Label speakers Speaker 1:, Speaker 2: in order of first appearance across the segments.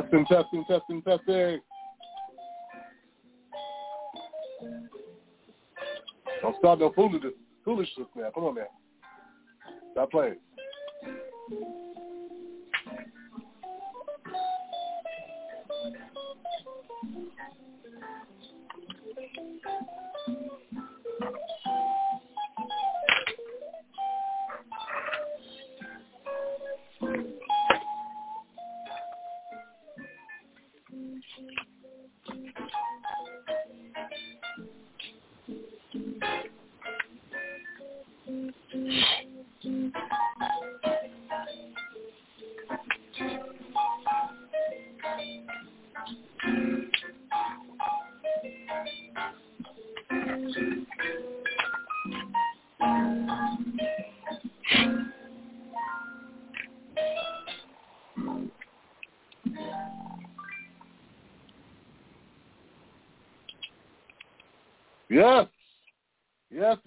Speaker 1: Testing, testing, testing, testing. Don't start no foolishness, foolishness now. Come on man. Stop playing.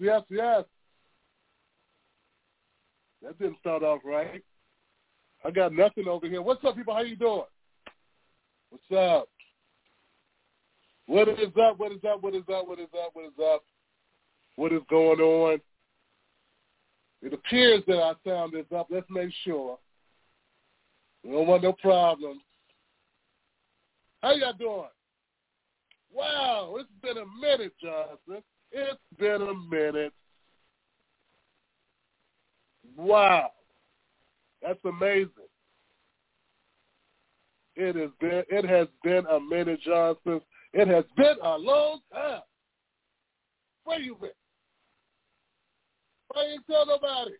Speaker 1: Yes, yes. That didn't start off right. I got nothing over here. What's up, people? How you doing? What's up? What is up? What is up? What is up? What is up? What is up? What is going on? It appears that our sound is up. Let's make sure. We don't want no problems. How y'all doing? Wow, it's been a minute, Johnson. It's been a minute. Wow. That's amazing. It has been it has been a minute, Johnson. It has been a long time. Where you been? Why you tell nobody?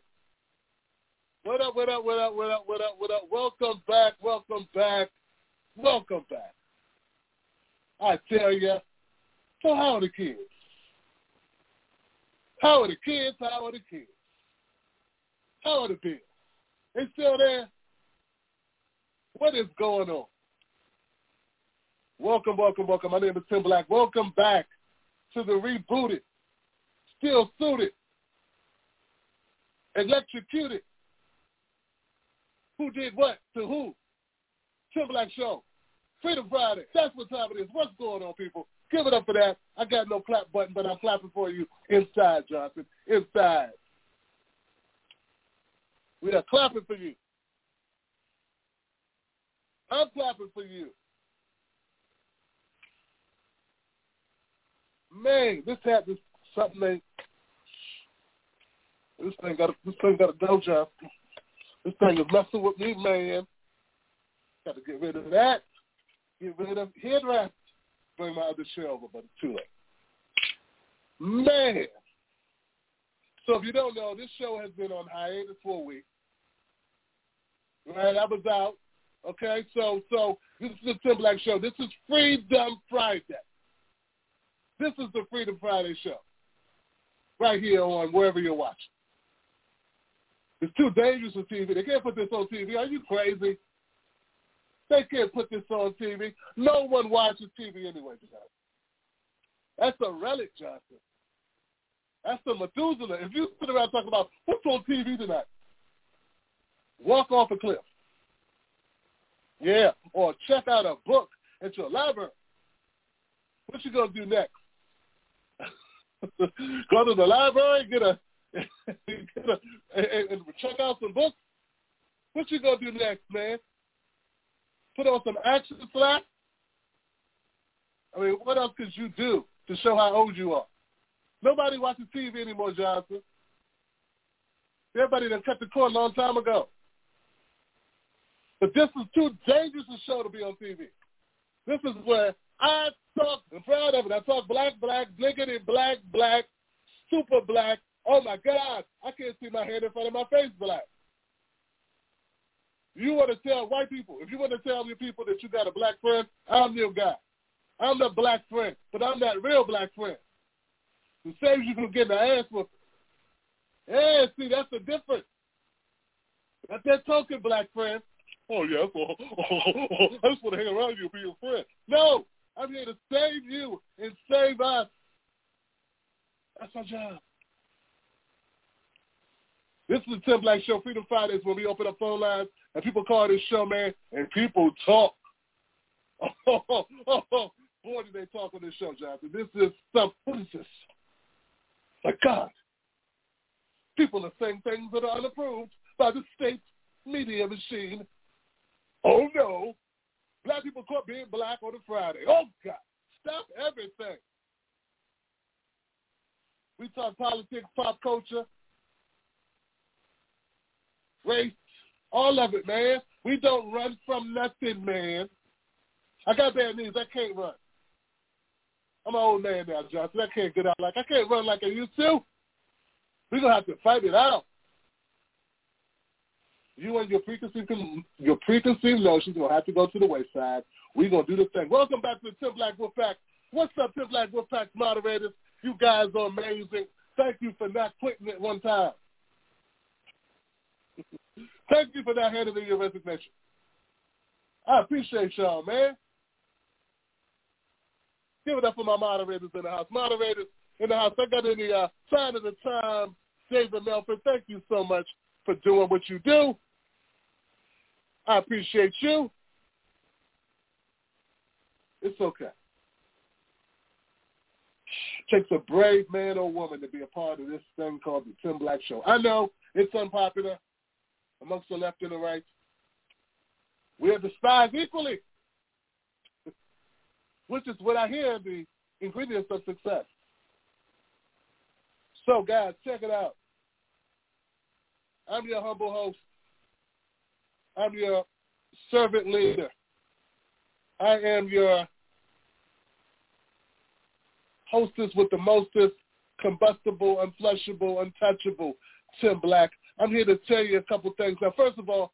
Speaker 1: What up, what up, what up, what up, what up, what up? Welcome back, welcome back, welcome back. I tell you. So how are the kids? How are the kids? How are the kids? How are the bills? They still there? What is going on? Welcome, welcome, welcome. My name is Tim Black. Welcome back to the rebooted, still suited, electrocuted. Who did what to who? Tim Black Show. Freedom Friday. That's what time it is. What's going on, people? Give it up for that. I got no clap button, but I'm clapping for you inside, Johnson. Inside. We are clapping for you. I'm clapping for you. Man, this hat is something this thing got a, this thing got a dojo. This thing is messing with me, man. Got to get rid of that. Get rid of headrest. Bring my other show over, but it's too late. Man. So if you don't know, this show has been on hiatus for a week. Right, I was out. Okay, so so this is the Tim Black Show. This is Freedom Friday. This is the Freedom Friday show. Right here on wherever you're watching. It's too dangerous for TV. They can't put this on TV. Are you crazy? They can't put this on TV. No one watches TV anyway, Johnson. That's a relic, Johnson. That's the Methuselah. If you sit around talking about what's on TV tonight, walk off a cliff. Yeah, or check out a book at your library. What you gonna do next? Go to the library, get a, get a and, and check out some books. What you gonna do next, man? Put on some action slack? I mean, what else could you do to show how old you are? Nobody watches TV anymore, Johnson. Everybody that cut the cord a long time ago. But this is too dangerous a show to be on TV. This is where I talk, I'm proud of it. I talk black, black, bliggity, black, black, super black. Oh my God, I can't see my head in front of my face black. You want to tell white people, if you want to tell your people that you got a black friend, I'm your guy. I'm the black friend, but I'm that real black friend who saves you from getting the ass whooping. Yeah, see, that's the difference. That's that token black friend. Oh, oh, oh, I just want to hang around you and be your friend. No, I'm here to save you and save us. That's our job. This is the Tim Black Show, Freedom Fridays, when we open up phone lines and people call this show, man, and people talk. Oh, oh, oh, oh. boy, did they talk on this show, Jonathan. This is some, what is this? My God. People are saying things that are unapproved by the state media machine. Oh, no. Black people caught being black on a Friday. Oh, God. Stop everything. We talk politics, pop culture, race, all of it, man. We don't run from nothing, man. I got bad knees. I can't run. I'm an old man now, Johnson. I can't get out like I can't run like I used to. We're gonna have to fight it out. You and your preconceived your preconceived notions will have to go to the wayside. We're gonna do the thing. Welcome back to the Tim Black Wolfpack. What's up, Tim Black Wolfpack moderators? You guys are amazing. Thank you for not quitting at one time. Thank you for not handing in your resignation. I appreciate y'all, man. Give it up for my moderators in the house. Moderators in the house. I got the uh, sign of the time, David Melford. Thank you so much for doing what you do. I appreciate you. It's okay. Takes a brave man or woman to be a part of this thing called the Tim Black Show. I know it's unpopular amongst the left and the right. We are despised equally, which is what I hear the ingredients of success. So, guys, check it out. I'm your humble host. I'm your servant leader. I am your hostess with the mostest, combustible, unflushable, untouchable, Tim Black. I'm here to tell you a couple things. Now, first of all,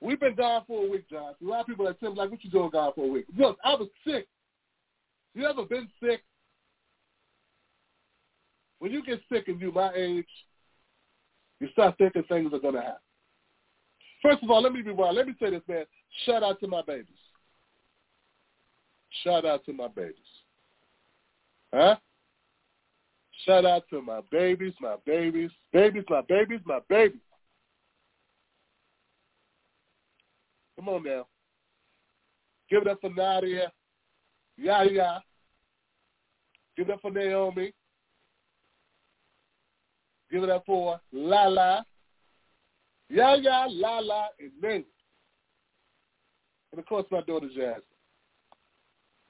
Speaker 1: we've been gone for a week, John. A lot of people are Tim Black, what you doing gone for a week? Look, I was sick. You ever been sick? When you get sick and you my age, you start thinking things are going to happen. First of all, let me be wild. Let me say this, man. Shout out to my babies. Shout out to my babies. Huh? Shout out to my babies, my babies, babies, my babies, my babies. Come on now. Give it up for Nadia. Yaya. Give it up for Naomi. Give it up for Lala. Yaya, Lala, and Ming. And of course my daughter Jasmine.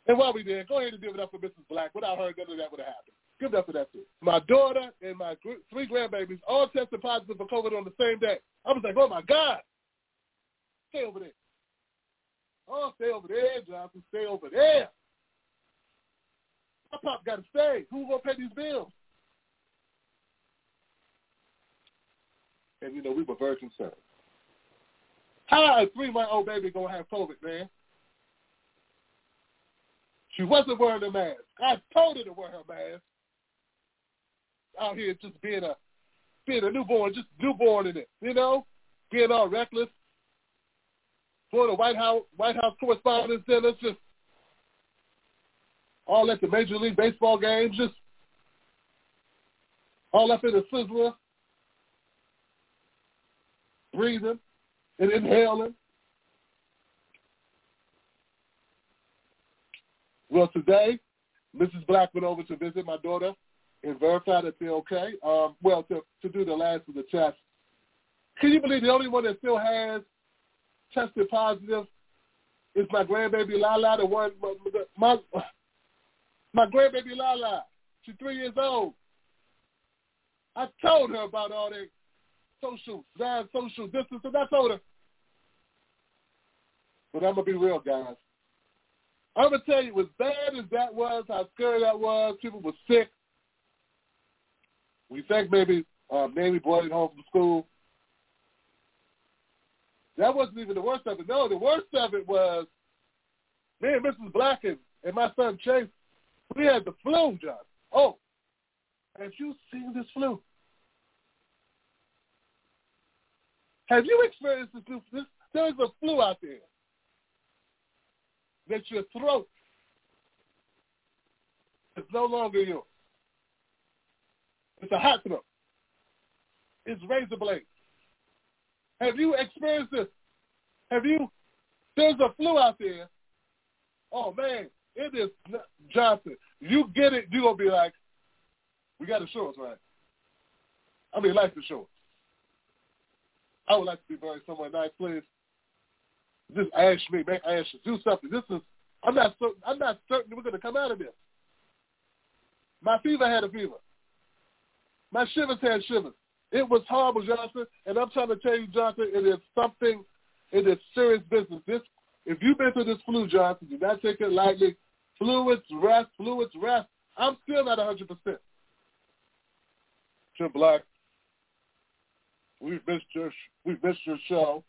Speaker 1: And while we there, go ahead and give it up for Mrs. Black. Without her, none of that would have happened. Give it up for that too. My daughter and my three grandbabies all tested positive for COVID on the same day. I was like, oh my God. Stay over there. Oh, stay over there, Johnson. Stay over there. My pop got to stay. Who's going to pay these bills? And, you know, we were concerned. How a three-month-old baby going to have COVID, man? She wasn't wearing a mask. I told her to wear her mask. Out here just being a being a newborn, just newborn in it, you know, being all reckless. To White House White House Correspondents' Dinner, just all at the Major League Baseball games, just all up in the sizzler, breathing and inhaling. Well, today, Mrs. Black went over to visit my daughter and verify that they're okay. Um, well, to, to do the last of the tests. Can you believe the only one that still has tested positive is my grandbaby Lala, the one, my, my, my grandbaby Lala. She's three years old. I told her about all that social, non social distance, and I told her. But I'm to be real, guys. I'm gonna tell you, as bad as that was, how scary that was, people were sick. We think maybe um, Navy boarding home from school. That wasn't even the worst of it. No, the worst of it was me and Mrs. Black and, and my son Chase. We had the flu, John. Oh, have you seen this flu? Have you experienced this? this, this there's a flu out there that your throat is no longer yours. It's a hot throat. It's razor blade. Have you experienced this? Have you? There's a flu out there. Oh man, it is Johnson. You get it, you're gonna be like, we got insurance, right? I mean life insurance. I would like to be buried somewhere nice, please. Just ask me, man, ask you, do something. This is I'm not certain I'm not certain we're gonna come out of this. My fever had a fever. My shivers had shivers. It was horrible, Johnson, and I'm trying to tell you, Johnson, it is something, it is serious business. This, if you've been through this flu, Johnson, do not take it lightly. Fluids, rest, fluids, rest. I'm still not 100%. Tim Black, we've missed your, we've missed your show.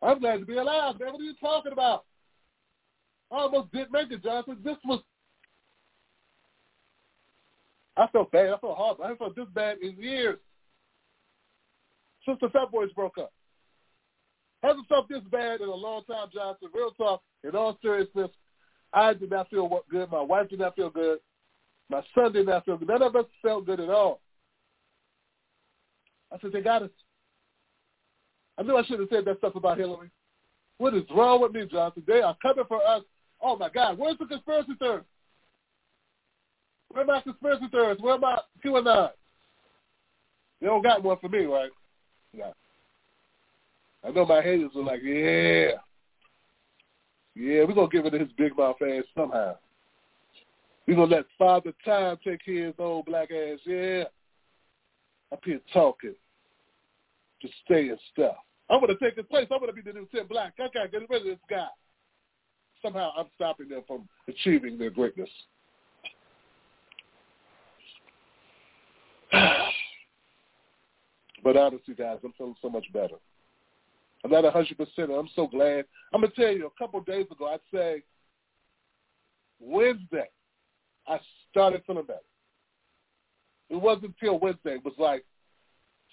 Speaker 1: I'm glad to be alive, man. What are you talking about? I almost didn't make it, Johnson. This was I felt bad. I felt horrible. I haven't felt this bad in years. Since the Fat Boys broke up. Hasn't felt this bad in a long time, Johnson. Real talk, in all seriousness, I did not feel good. My wife did not feel good. My son did not feel good. None of us felt good at all. I said, they got us. I knew I should have said that stuff about Hillary. What is wrong with me, Johnson? They are coming for us. Oh, my God. Where's the conspiracy theory? Where my conspiracy theorists? Where my QAnon? They don't got one for me, right? Yeah. I know my haters are like, yeah. Yeah, we're going to give it to his big mouth ass somehow. We're going to let Father Time take care of his old black ass. Yeah. Up here talking. Just saying stuff. I'm going to take his place. I'm going to be the new Tim Black. I got to get rid of this guy. Somehow I'm stopping them from achieving their greatness. But honestly, guys, I'm feeling so much better. I'm not 100%. I'm so glad. I'm going to tell you, a couple of days ago, I'd say Wednesday, I started feeling better. It wasn't until Wednesday. It was like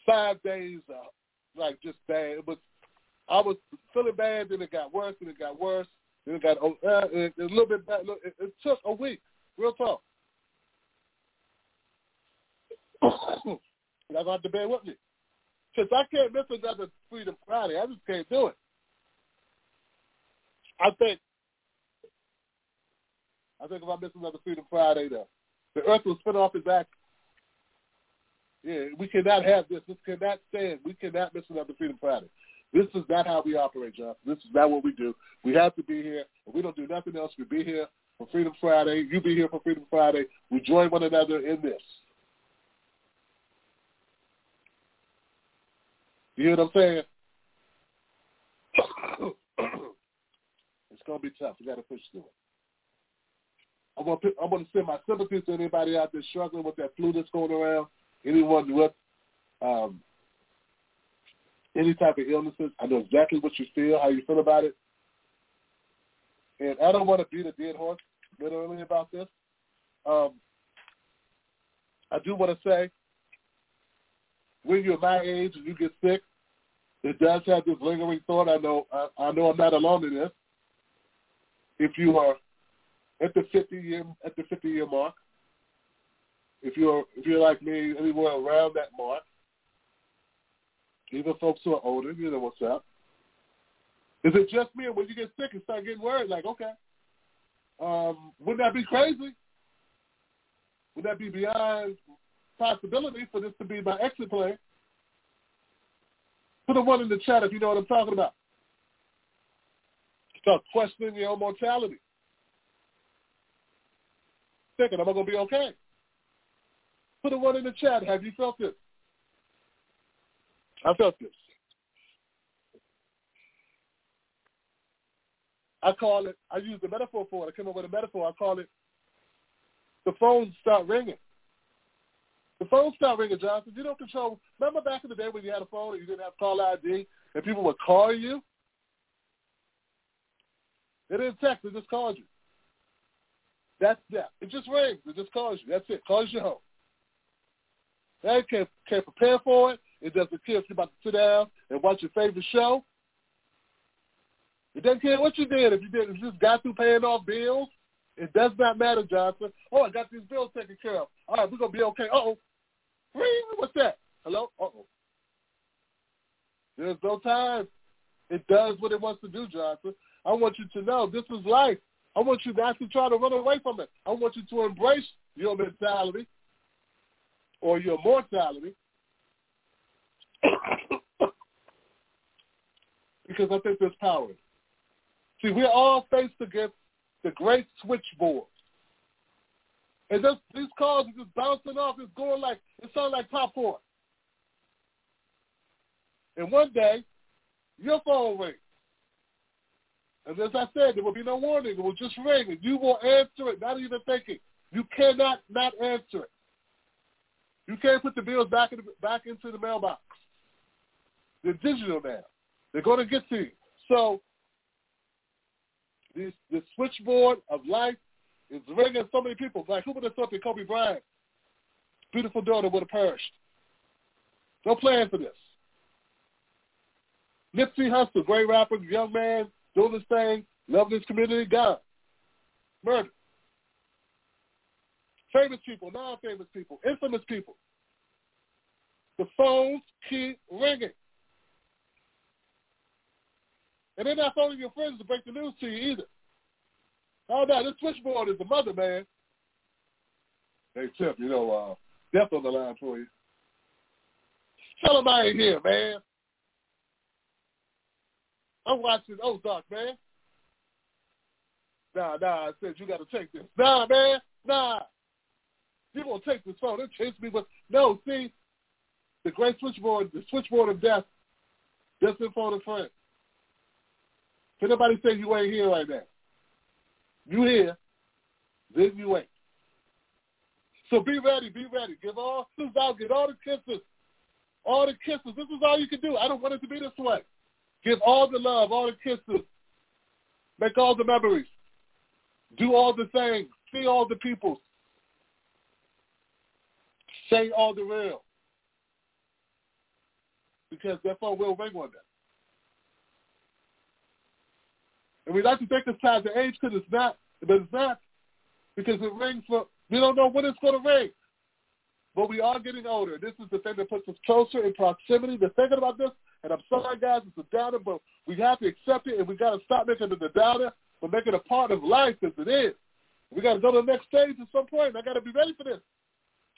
Speaker 1: five days, uh, like just bad. It was, I was feeling bad, then it got worse, then it got worse, then it got uh, a little bit bad. It, it took a week, real talk. Y'all got to bear with me. Because I can't miss another Freedom Friday. I just can't do it. I think I think if I miss another Freedom Friday, the, the earth will spin off its axis. Yeah, we cannot have this. This cannot stand. We cannot miss another Freedom Friday. This is not how we operate, John. This is not what we do. We have to be here. If we don't do nothing else, we be here for Freedom Friday. You be here for Freedom Friday. We join one another in this. You hear what I'm saying? it's gonna be tough. We gotta push through it. I'm gonna I'm gonna send my sympathies to anybody out there struggling with that flu that's going around. Anyone with um, any type of illnesses, I know exactly what you feel, how you feel about it, and I don't want to beat a dead horse literally about this. Um, I do want to say, when you're my age and you get sick, it does have this lingering thought. I know I, I know I'm not alone in this. If you are at the 50 year at the 50 year mark, if you're if you're like me, anywhere around that mark, even folks who are older, you know what's up. Is it just me, or when you get sick and start getting worried, like, okay, um, wouldn't that be crazy? Would that be beyond possibility for this to be my exit plan? Put a one in the chat if you know what I'm talking about. Start questioning your own mortality. Thinking, am I going to be okay? Put a one in the chat. Have you felt this? I felt this. I call it, I use the metaphor for it. I came up with a metaphor. I call it, the phones start ringing. The phone stopped ringing, Johnson. You don't control. Remember back in the day when you had a phone and you didn't have call ID and people would call you? They didn't text. They just called you. That's that. It just rings. It just calls you. That's it. Calls you home. They can't, can't prepare for it. It doesn't care if you're about to sit down and watch your favorite show. It doesn't care what you did. If you did, if you just got through paying off bills, it does not matter, Johnson. Oh, I got these bills taken care of. All right, we're gonna be okay. Uh oh, ring. What's that? Hello. Uh oh. There's no time. It does what it wants to do, Johnson. I want you to know this is life. I want you not to try to run away from it. I want you to embrace your mentality or your mortality. because I think there's power. See, we're all faced against the great switchboard. And this, these calls are just bouncing off. It's going like, it sounds like popcorn. And one day, your phone rings. And as I said, there will be no warning. It will just ring, and you will answer it, not even thinking. You cannot not answer it. You can't put the bills back, in the, back into the mailbox. They're digital now. They're going to get to you. So this, the switchboard of life is ringing so many people. Like who would have thought that Kobe Bryant, beautiful daughter, would have perished? No plan for this. Nipsey Hussle, great rapper, young man, doing his thing, loving his community, God. Murder. Famous people, non-famous people, infamous people. The phones keep ringing. And they're not phoning your friends to break the news to you either. Oh no, this switchboard is the mother, man. Hey Tip, you know, uh, death on the line for you. Tell him I ain't here, man. I'm watching Ozark, man. Nah, nah, I said you got to take this. Nah, man, nah. You gonna take this phone? They chase me with no. See, the great switchboard, the switchboard of death, just in front of friends. Can nobody say you ain't here right now? You here, then you ain't. So be ready, be ready. Give all this out, get all the kisses. All the kisses. This is all you can do. I don't want it to be this way. Give all the love, all the kisses. Make all the memories. Do all the things. See all the people. Say all the real. Because that phone will ring one day. And we like to think it's tied to age because it's not, but it's not because it rings for, we don't know when it's going to ring. But we are getting older. This is the thing that puts us closer in proximity. They're thinking about this, and I'm sorry, guys, it's a downer, but we have to accept it, and we got to stop making it a downer, but make it a part of life as it is. We got to go to the next stage at some point. I got to be ready for this.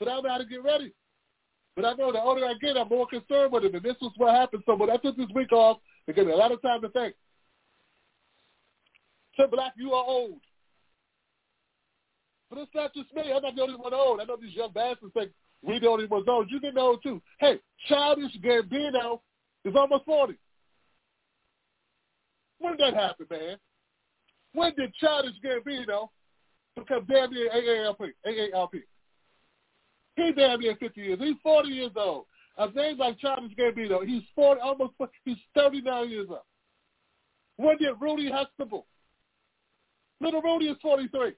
Speaker 1: But I know how to get ready. But I know the older I get, I'm more concerned with it, and this was what happened. So when I took this week off, it gave me a lot of time to think. So black, you are old. But it's not just me. I'm not the only one old. I know these young bastards think we the only ones old. You get old too. Hey, Childish Gambino is almost 40. When did that happen, man? When did Childish Gambino become damn near AARP? AARP? He damn near 50 years. He's 40 years old. A name like Childish Gambino, he's 40, almost, he's 39 years old. When did Rudy Huxtable Little is 43.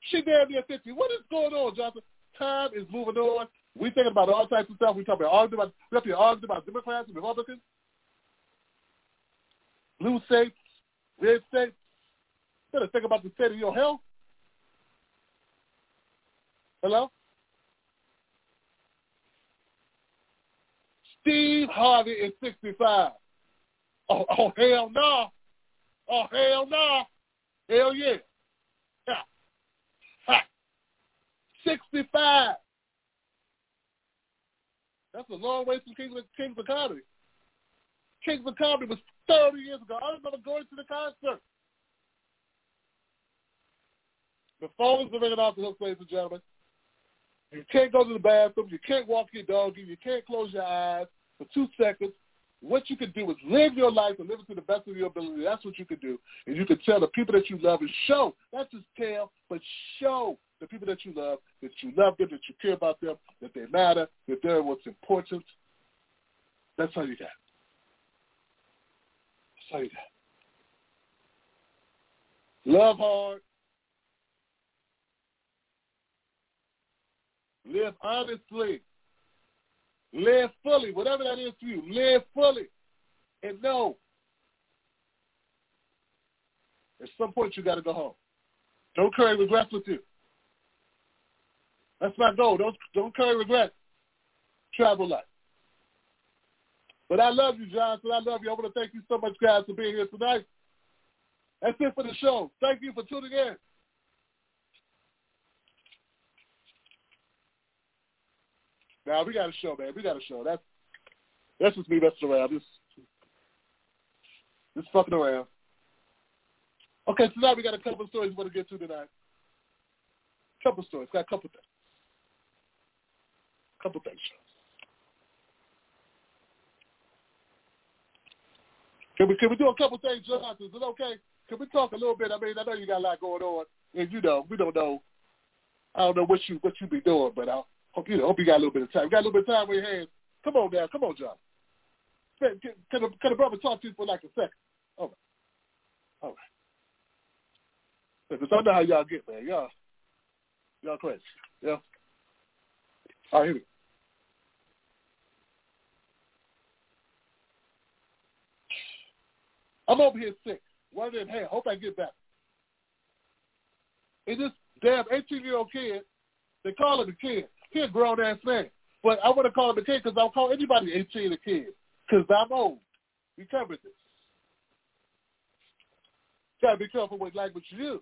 Speaker 1: She damn near 50. What is going on, Johnson? Time is moving on. We thinking about all types of stuff. We talking about arguing about we have to argue about Democrats and Republicans, blue states, red states. Better think about the state of your health. Hello? Steve Harvey is 65. Oh, oh hell no. Oh, hell no. Hell yeah. Yeah. Ha. 65. That's a long way from Kings Kings of Comedy. Kings of Comedy was 30 years ago. I remember going to the concert. The phones are ringing off the hook, ladies and gentlemen. You can't go to the bathroom. You can't walk your doggy. You can't close your eyes for two seconds what you can do is live your life and live it to the best of your ability. That's what you can do. And you can tell the people that you love and show, not just tell, but show the people that you love, that you love them, that you care about them, that they matter, that they're what's important. That's all you got. That's all you got. Love hard. Live honestly. Live fully, whatever that is for you. Live fully. And know at some point you got to go home. Don't carry regrets with you. That's my goal. Don't don't carry regrets. Travel life. But I love you, Johnson. I love you. I want to thank you so much, guys, for being here tonight. That's it for the show. Thank you for tuning in. Now we got a show, man. We got a show. That's that's just me messing around. Just just fucking around. Okay, so now we got a couple of stories we want to get to tonight. Couple stories. Got a couple things. Couple things. Can we can we do a couple things, Jonathan? Is it okay? Can we talk a little bit? I mean, I know you got a lot going on, and you know we don't know. I don't know what you what you be doing, but I hope you hope you got a little bit of time. You got a little bit of time on your hands. Come on now, come on, John. Can, can, can the brother talk to you for like a second? All right. All right. Because I know how y'all get, man. Y'all, y'all crazy. Yeah. All right, here we go. I'm over here sick. One in hand. Hope I get back. And this damn 18-year-old kid, they call him a kid. He a grown-ass man. But I want to call him a kid because I'll call anybody 18 a kid because I'm old. We covered this. Got to be careful with language you use.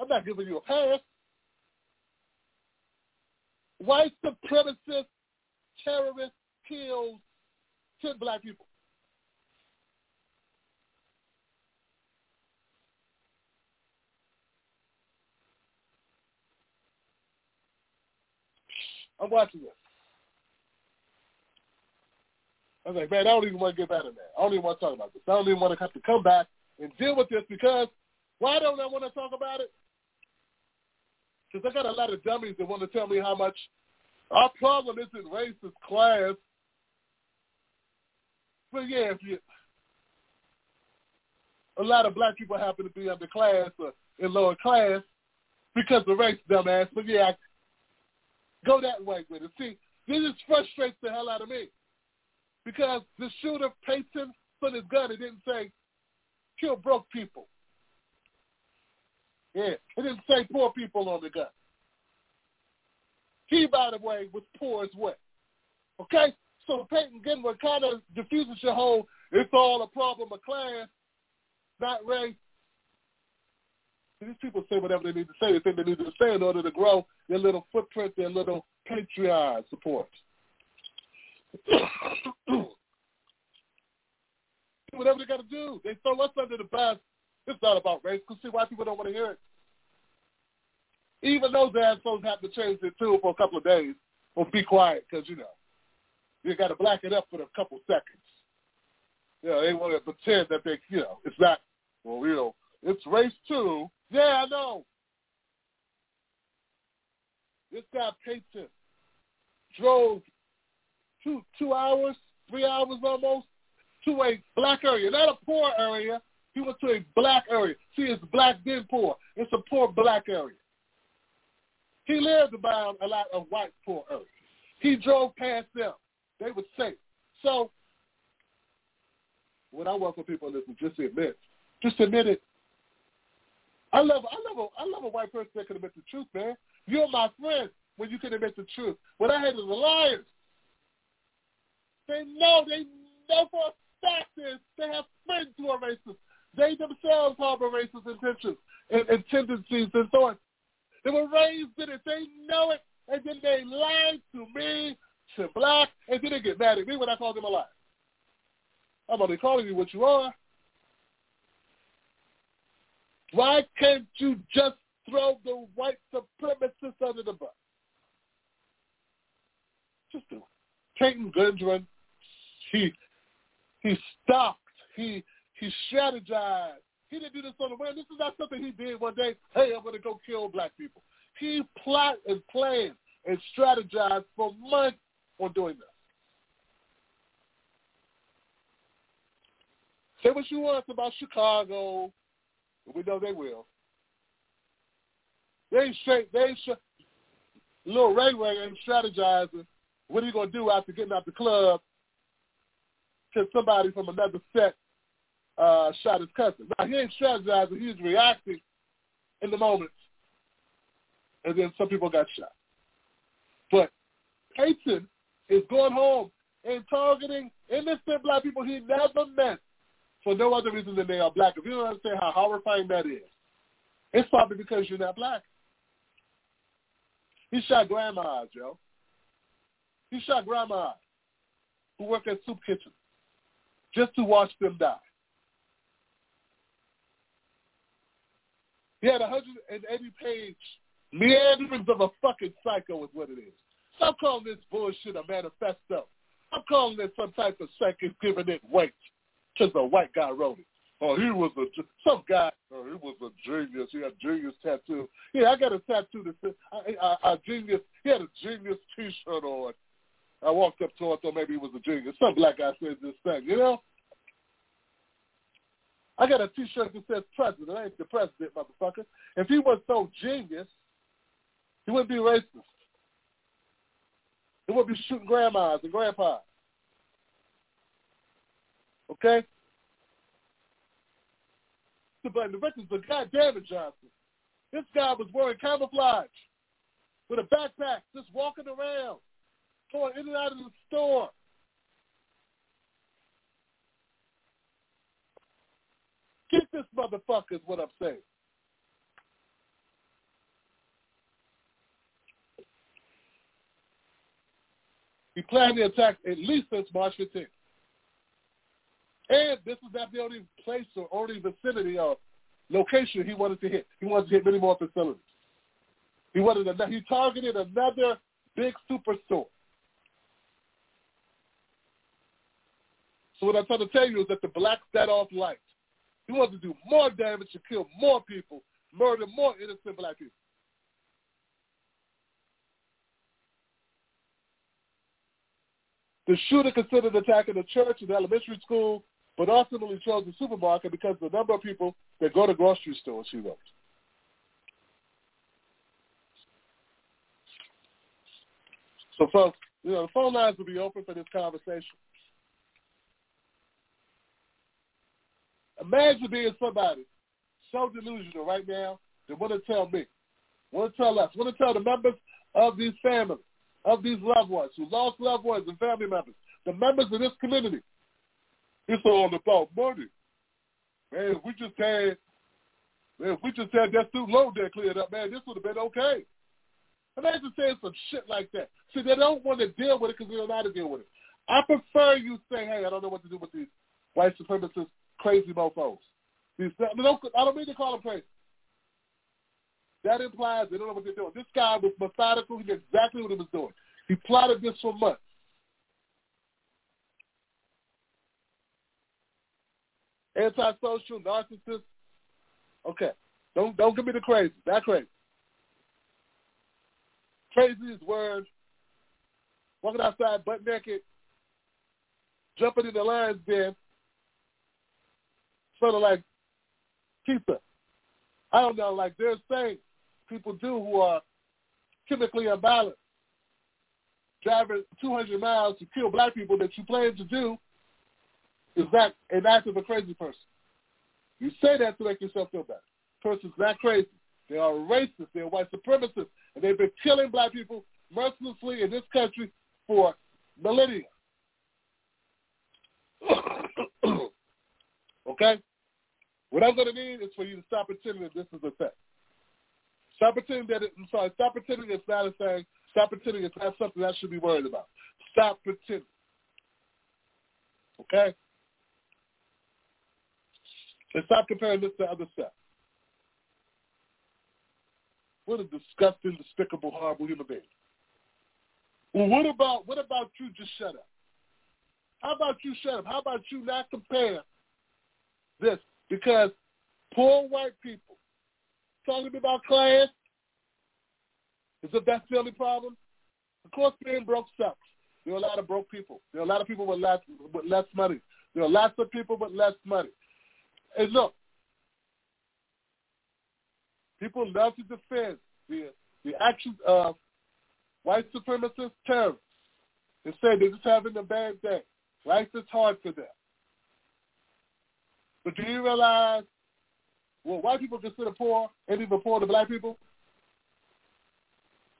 Speaker 1: I'm not giving you a pass. White supremacist terrorist kills 10 black people. I'm watching this. I was like, man, I don't even want to get better, man. I don't even want to talk about this. I don't even want to have to come back and deal with this because why don't I want to talk about it? Because I got a lot of dummies that want to tell me how much our problem isn't race, it's class. But yeah, if you, a lot of black people happen to be underclass or in lower class because of race, dumbass. But yeah, go that way with it. See, this just frustrates the hell out of me because the shooter Payton put his gun. It didn't say kill broke people. Yeah, it didn't say poor people on the gun. He, by the way, was poor as well. Okay? So Payton Gendron kind of diffuses your whole, it's all a problem of class, not race. These people say whatever they need to say. They think they need to say in order to grow their little footprint, their little Patreon support. whatever they got to do. They throw us under the bus. It's not about race. Because see why people don't want to hear it. Even those assholes have to change their tune for a couple of days or be quiet because, you know, you got to black it up for a couple seconds. You know, they want to pretend that they, you know, it's not, well, you know, it's race two. Yeah, I know. This guy Payton drove two two hours, three hours almost, to a black area, not a poor area. He went to a black area. See, it's black then poor. It's a poor black area. He lived around a lot of white poor areas. He drove past them. They were safe. So when I work with people, listen, just admit, just admit it. I love, I love, a, I love a white person that can admit the truth, man. You're my friend when you can admit the truth. What I hate is liars. They know, they know for a fact is they have friends who are racist. They themselves harbor racist intentions and, and tendencies and thoughts. They were raised in it. They know it. And then they lied to me, to black, and then they get mad at me when I call them a lie. I'm only calling you what you are. Why can't you just throw the white supremacists under the bus? Just do it. Gendron, he he stopped. He he strategized. He didn't do this on the way. This is not something he did one day. Hey, I'm to go kill black people. he plot and planned and strategized for months on doing this. Say what you want about Chicago. We know they will. They ain't straight. They ain't. Little Ray Ray ain't strategizing. What are you gonna do after getting out the club? Because somebody from another set uh, shot his cousin. Now he ain't strategizing. He's reacting in the moment, and then some people got shot. But Payton is going home and targeting innocent black people he never met for no other reason than they are black. If you don't understand how horrifying that is, it's probably because you're not black. He shot grandmas, yo. He shot grandmas who work at soup kitchens just to watch them die. He had a 180 page meanderings of a fucking psycho is what it is. Stop calling this bullshit a manifesto. I'm calling this some type of second giving it weight because a white guy wrote it. Oh, he was a some guy. Oh, he was a genius. He had genius tattoo. Yeah, I got a tattoo that said a, genius. He had a genius T-shirt on. I walked up to him, thought maybe he was a genius. Some black guy said this thing, you know. I got a T-shirt that says president. I ain't the president, motherfucker. If he was so genius, he wouldn't be racist. He wouldn't be shooting grandmas and grandpas. Okay? But the victims are goddamn it, Johnson. This guy was wearing camouflage with a backpack, just walking around, going in and out of the store. Get this motherfucker is what I'm saying. He planned the attack at least since March 15th. And this is not the only place or only vicinity or location he wanted to hit. He wanted to hit many more facilities. He wanted he targeted another big superstore. So what I'm trying to tell you is that the black set off light. He wanted to do more damage to kill more people, murder more innocent black people. The shooter considered attacking the church and the elementary school, but ultimately chose the supermarket because the number of people that go to grocery stores, she wrote. So, folks, you know, the phone lines will be open for this conversation. Imagine being somebody so delusional right now that want to tell me, want to tell us, want to tell the members of these families, of these loved ones who lost loved ones and family members, the members of this community. It's all about money. Man, if we just had, man, if we just had that student loan debt cleared up, man, this would have been okay. Imagine saying some shit like that. See, they don't want to deal with it because they don't know how to deal with it. I prefer you say, hey, I don't know what to do with these white supremacists crazy mofos. These, I, don't, I don't mean to call them crazy. That implies they don't know what they're doing. This guy was methodical. He knew exactly what he was doing. He plotted this for months. Antisocial, narcissist. Okay. Don't don't give me the crazy. That crazy. Crazy is word. Walking outside butt naked, jumping in the lion's den, sort of like pizza. I don't know, like there's things people do who are chemically imbalanced. Driving 200 miles to kill black people that you plan to do is not an act of a crazy person. You say that to make yourself feel better. Person's not crazy. They are racist. They're white supremacists. And they've been killing black people mercilessly in this country for millennia. okay? What I'm going to need is for you to stop pretending that this is a thing. Stop pretending that it, I'm sorry, stop pretending it's not a thing. Stop pretending it's not something I should be worried about. Stop pretending. Okay? And stop comparing this to other stuff. What a disgusting, despicable, horrible human being. Well, what about what about you just shut up? How about you shut up? How about you not compare this? Because poor white people talking about class, Is it that the only problem? Of course, being broke sucks. There are a lot of broke people. There are a lot of people with less with less money. There are lots of people with less money. And look, people love to defend the the actions of white supremacist terrorists and say they're just having a bad day. Life is hard for them. But do you realize, well, white people consider poor and even poor to black people?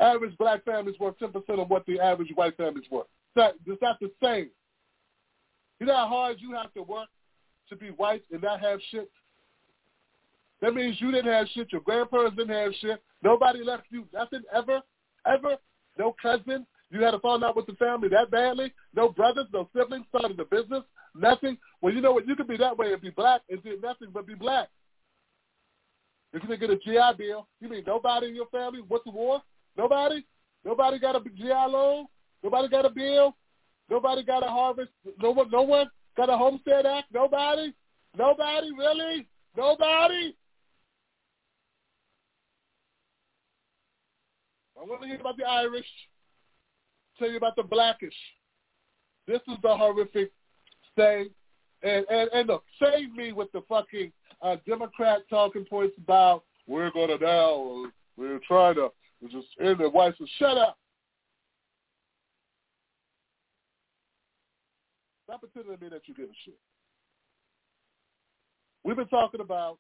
Speaker 1: Average black families worth 10% of what the average white families worth. That, it's not the same. You know how hard you have to work to be white and not have shit? That means you didn't have shit. Your grandparents didn't have shit. Nobody left you nothing ever, ever. No cousin. You had to fall out with the family that badly. No brothers, no siblings, started a business, nothing. Well, you know what? You could be that way and be black and do nothing but be black. If you didn't get a GI Bill, you mean nobody in your family went to war? Nobody? Nobody got a GI loan? Nobody got a bill? Nobody got a harvest? No one, no one got a Homestead Act? Nobody? Nobody? Really? Nobody? I want to hear about the Irish. Tell you about the Blackish. This is the horrific thing. And, and, and look, save me with the fucking uh, Democrat talking points about we're to now, we're trying to just end the whites. Shut up. Stop pretending to me that you give a shit. We've been talking about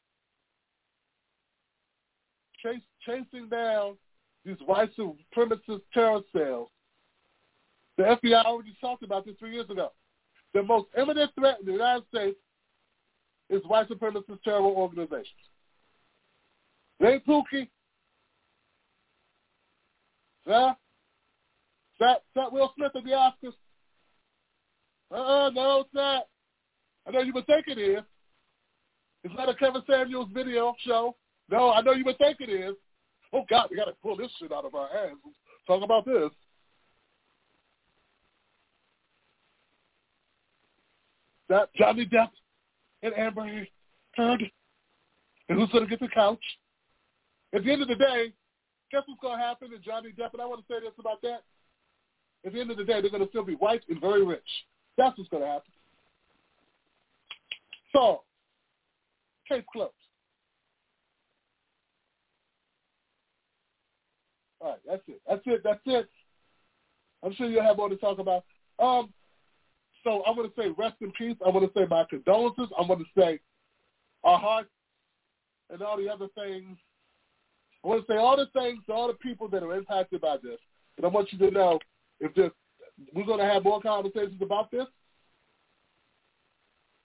Speaker 1: chase, chasing down these white supremacist terror cells. The FBI already talked about this three years ago. The most imminent threat in the United States is white supremacist terror organizations. They Pookie. Yeah? That, that Will Smith at the Oscars? Uh-uh, no, it's not. I know you would think it is. It's not a Kevin Samuels video show. No, I know you would think it is. Oh, God, we got to pull this shit out of our ass. Talk about this. That Johnny Depp and Amber Heard. And who's going to get the couch? At the end of the day, guess what's going to happen to Johnny Depp? And I want to say this about that. At the end of the day, they're going to still be white and very rich. That's what's going to happen. So, case closed. All right, that's it. That's it. That's it. I'm sure you'll have more to talk about. Um, so I want to say rest in peace. I want to say my condolences. I want to say our hearts and all the other things. I want to say all the things to all the people that are impacted by this. And I want you to know if this we're going to have more conversations about this.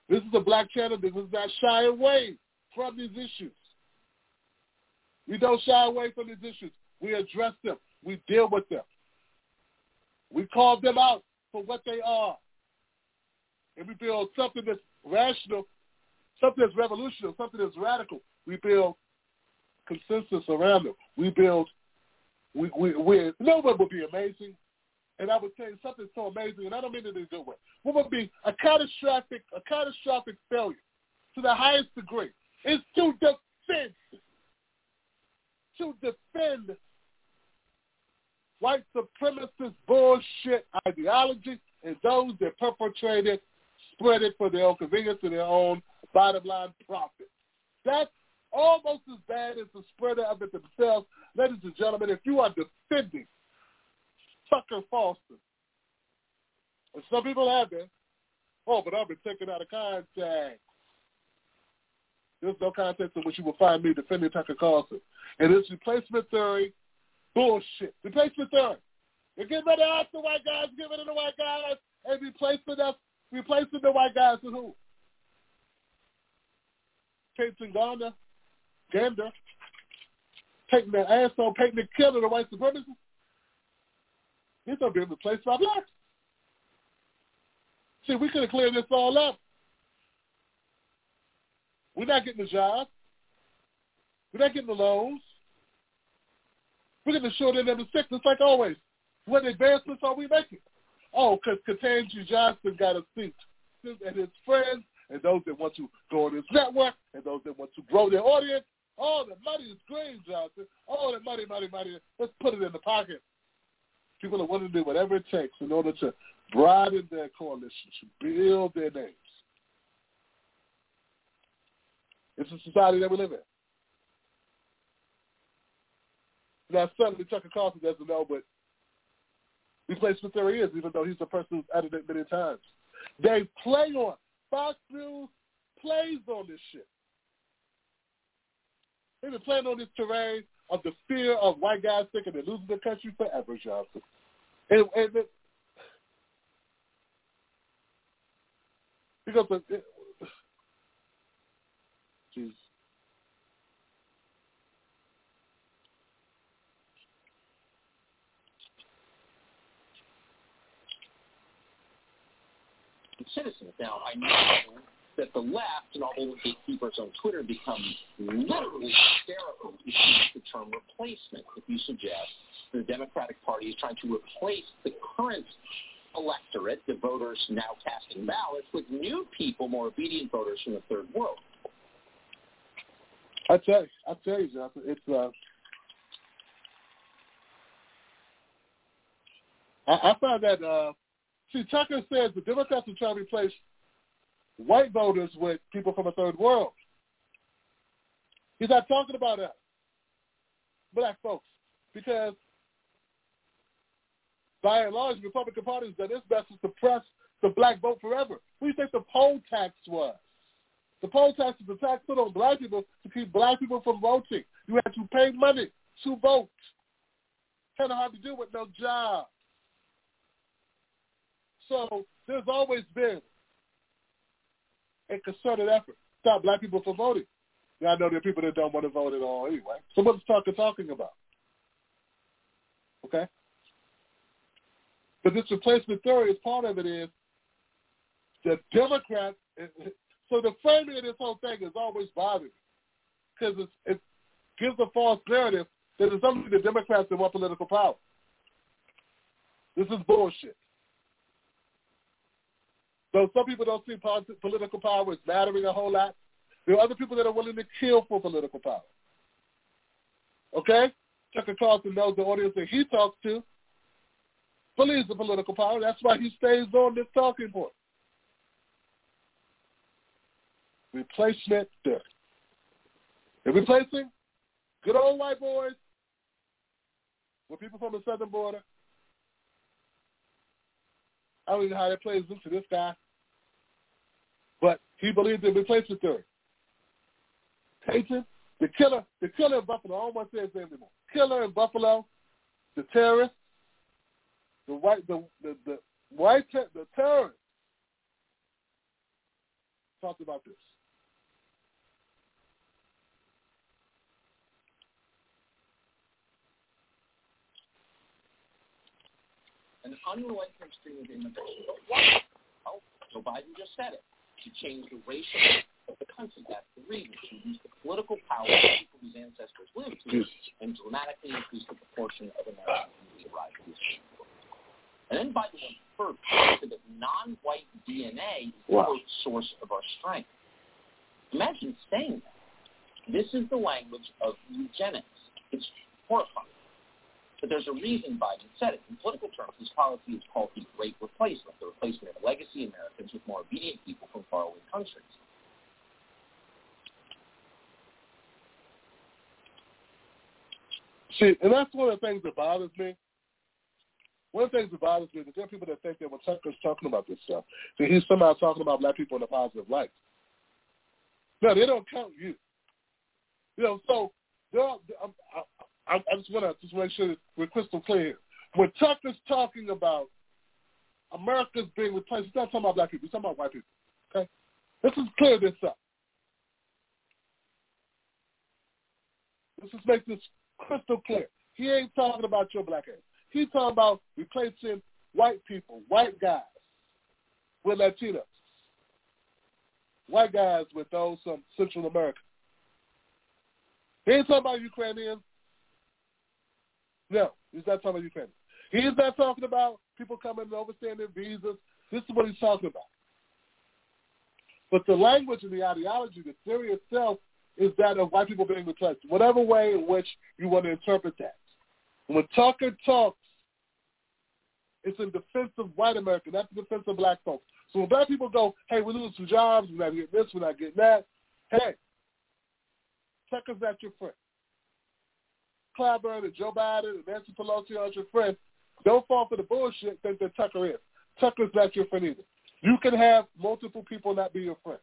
Speaker 1: This is a black channel that does not shy away from these issues. We don't shy away from these issues. We address them. We deal with them. We call them out for what they are. And we build something that's rational, something that's revolutionary, something that's radical. We build consensus around them. We build, we, we, we, no one would be amazing and I would tell you something so amazing, and I don't mean it in a good way. What would be a catastrophic, a catastrophic failure to the highest degree is to defend, to defend white supremacist bullshit ideology and those that perpetrate it, spread it for their own convenience and their own bottom line profit. That's almost as bad as the spreader of it themselves. Ladies and gentlemen, if you are defending Tucker Foster. And some people have been. Oh, but I've been taken out of context. There's no context in which you will find me defending Tucker Carlson. And it's replacement theory bullshit. Replacement theory. They're getting rid of the white guys, get rid of the white guys, and replacing us, replacing the white guys with who? Kate Gendron, Gendron, taking the asshole, taking the killer, the white supremacists. He's going to be replaced by blacks. See, we could have cleared this all up. We're not getting the job. We're not getting the loans. We're getting the short end of the stick, just like always. What advancements are we making? Oh, because Ketanji Johnson got a seat. And his friends and those that want to go on his network and those that want to grow their audience, All the money is green, Johnson. All the money, money, money. Let's put it in the pocket. People are willing to do whatever it takes in order to broaden their coalition, to build their names. It's a society that we live in. Now, suddenly Tucker Carlson doesn't know, but replacement theory is, even though he's the person who's added it many times. They play on. Fox News plays on this shit. They've been playing on this terrain of the fear of white guys thinking they're losing the country forever, Johnson. And, and it, because it, jeez.
Speaker 2: citizens. Now, I know that the left and all the gatekeepers on Twitter become literally hysterical if you use the term replacement. If you suggest the Democratic Party is trying to replace the current electorate, the voters now casting ballots, with new people, more obedient voters from the third world.
Speaker 1: I tell you, I tell you, Jonathan, it's uh, I, I find that uh, see Tucker says the Democrats are trying to replace white voters with people from a third world. He's not talking about us, black folks, because by and large, the Republican Party has done its best to suppress the black vote forever. What do you think the poll tax was? The poll tax is a tax put on black people to keep black people from voting. You had to pay money to vote. Kind of hard to do with no job. So there's always been a concerted effort to stop black people from voting. Now, I know there are people that don't want to vote at all anyway. So what's Tucker talking about? Okay? But this replacement theory is part of it is the Democrats. Eh, eh, so the framing of this whole thing is always bothering because it gives a false narrative that it's only the Democrats that want political power. This is bullshit. So some people don't see political power as mattering a whole lot. There are other people that are willing to kill for political power. Okay? Tucker Carlson knows the audience that he talks to believes in political power. That's why he stays on this talking point. Replacement theory. They're replacing good old white boys with people from the southern border. I don't even know how that plays into this guy. But he believed in replacement theory. Payton, the killer, the killer in Buffalo, I don't want to say his name anymore. Killer in Buffalo, the terrorist, the white, the the, the white, the terrorist talked about this.
Speaker 2: An unrelenting stream of why? Oh, Joe Biden just said it to change the racial of the country. That's the reason. To use the political power of people whose ancestors lived here and dramatically increase the proportion of Americans who arrived to this And then Biden went further, said that non-white DNA is wow. the source of our strength. Imagine saying that. This is the language of eugenics. It's horrifying. But there's a reason Biden said it. In political terms, his policy is called the Great Replacement, the replacement of legacy Americans with more obedient people from faraway countries.
Speaker 1: See, and that's one of the things that bothers me. One of the things that bothers me is that there are people that think that when Tucker's talking about this stuff, that he's somehow talking about black people in a positive light. No, they don't count you. You know, so there are, I, I just want to just make sure we're crystal clear. When Tucker's talking about America's being replaced, he's not talking about black people. He's talking about white people. Okay? Let's just clear this up. Let's just make this crystal clear. He ain't talking about your black ass. He's talking about replacing white people, white guys, with Latinos. White guys with those from Central America. He ain't talking about Ukrainians. No, he's not talking about Ukraine. He's not talking about people coming and overstaying their visas. This is what he's talking about. But the language and the ideology, the theory itself is that of white people being replaced. Whatever way in which you want to interpret that. When Tucker talks, it's in defense of white America, not in defense of black folks. So when black people go, hey, we're losing some jobs, we're not getting this, we're not getting that, hey, Tucker's not your friend. Clyburn and Joe Biden and Nancy Pelosi aren't your friend. Don't fall for the bullshit think that Tucker is. Tucker's not your friend either. You can have multiple people not be your friend.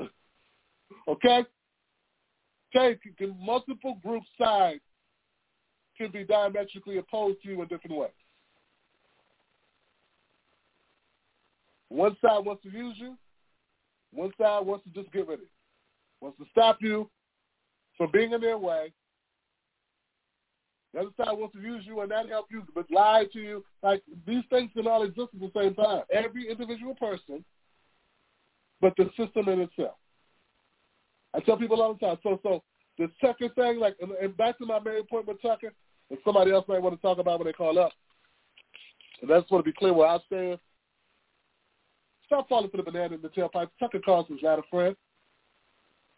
Speaker 1: okay? Okay, can multiple group sides can be diametrically opposed to you in different ways. One side wants to use you. One side wants to just get rid of you. Wants to stop you from being in their way. The other side wants to use you and not help you, but lie to you. Like these things can all exist at the same time. Every individual person, but the system in itself. I tell people all the time. So, so the Tucker thing, like, and back to my main point with Tucker, and somebody else might want to talk about when they call up. And I just want to be clear where I stand. Stop falling for the banana in the tailpipe. Tucker Carlson's not a friend.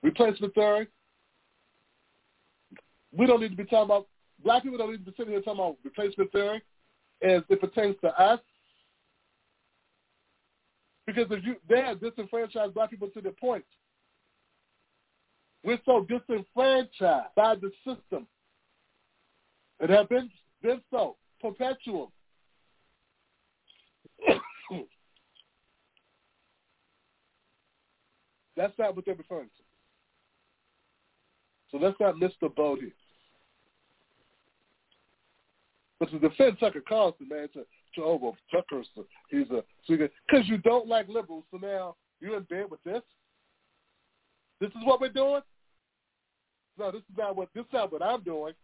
Speaker 1: Replacement theory. We don't need to be talking about black people. Don't need to be sitting here talking about replacement theory as it pertains to us. Because if you they have disenfranchised black people to the point we're so disenfranchised by the system. It has been, been so, perpetual. That's not what they're referring to. So let's not miss the boat here. But to defend Tucker Carlson, man, to, to oh, well, Tucker's, a, he's a, because you don't like liberals, so now you're in bed with this? This is what we're doing? No, this is not what this is not what I'm doing.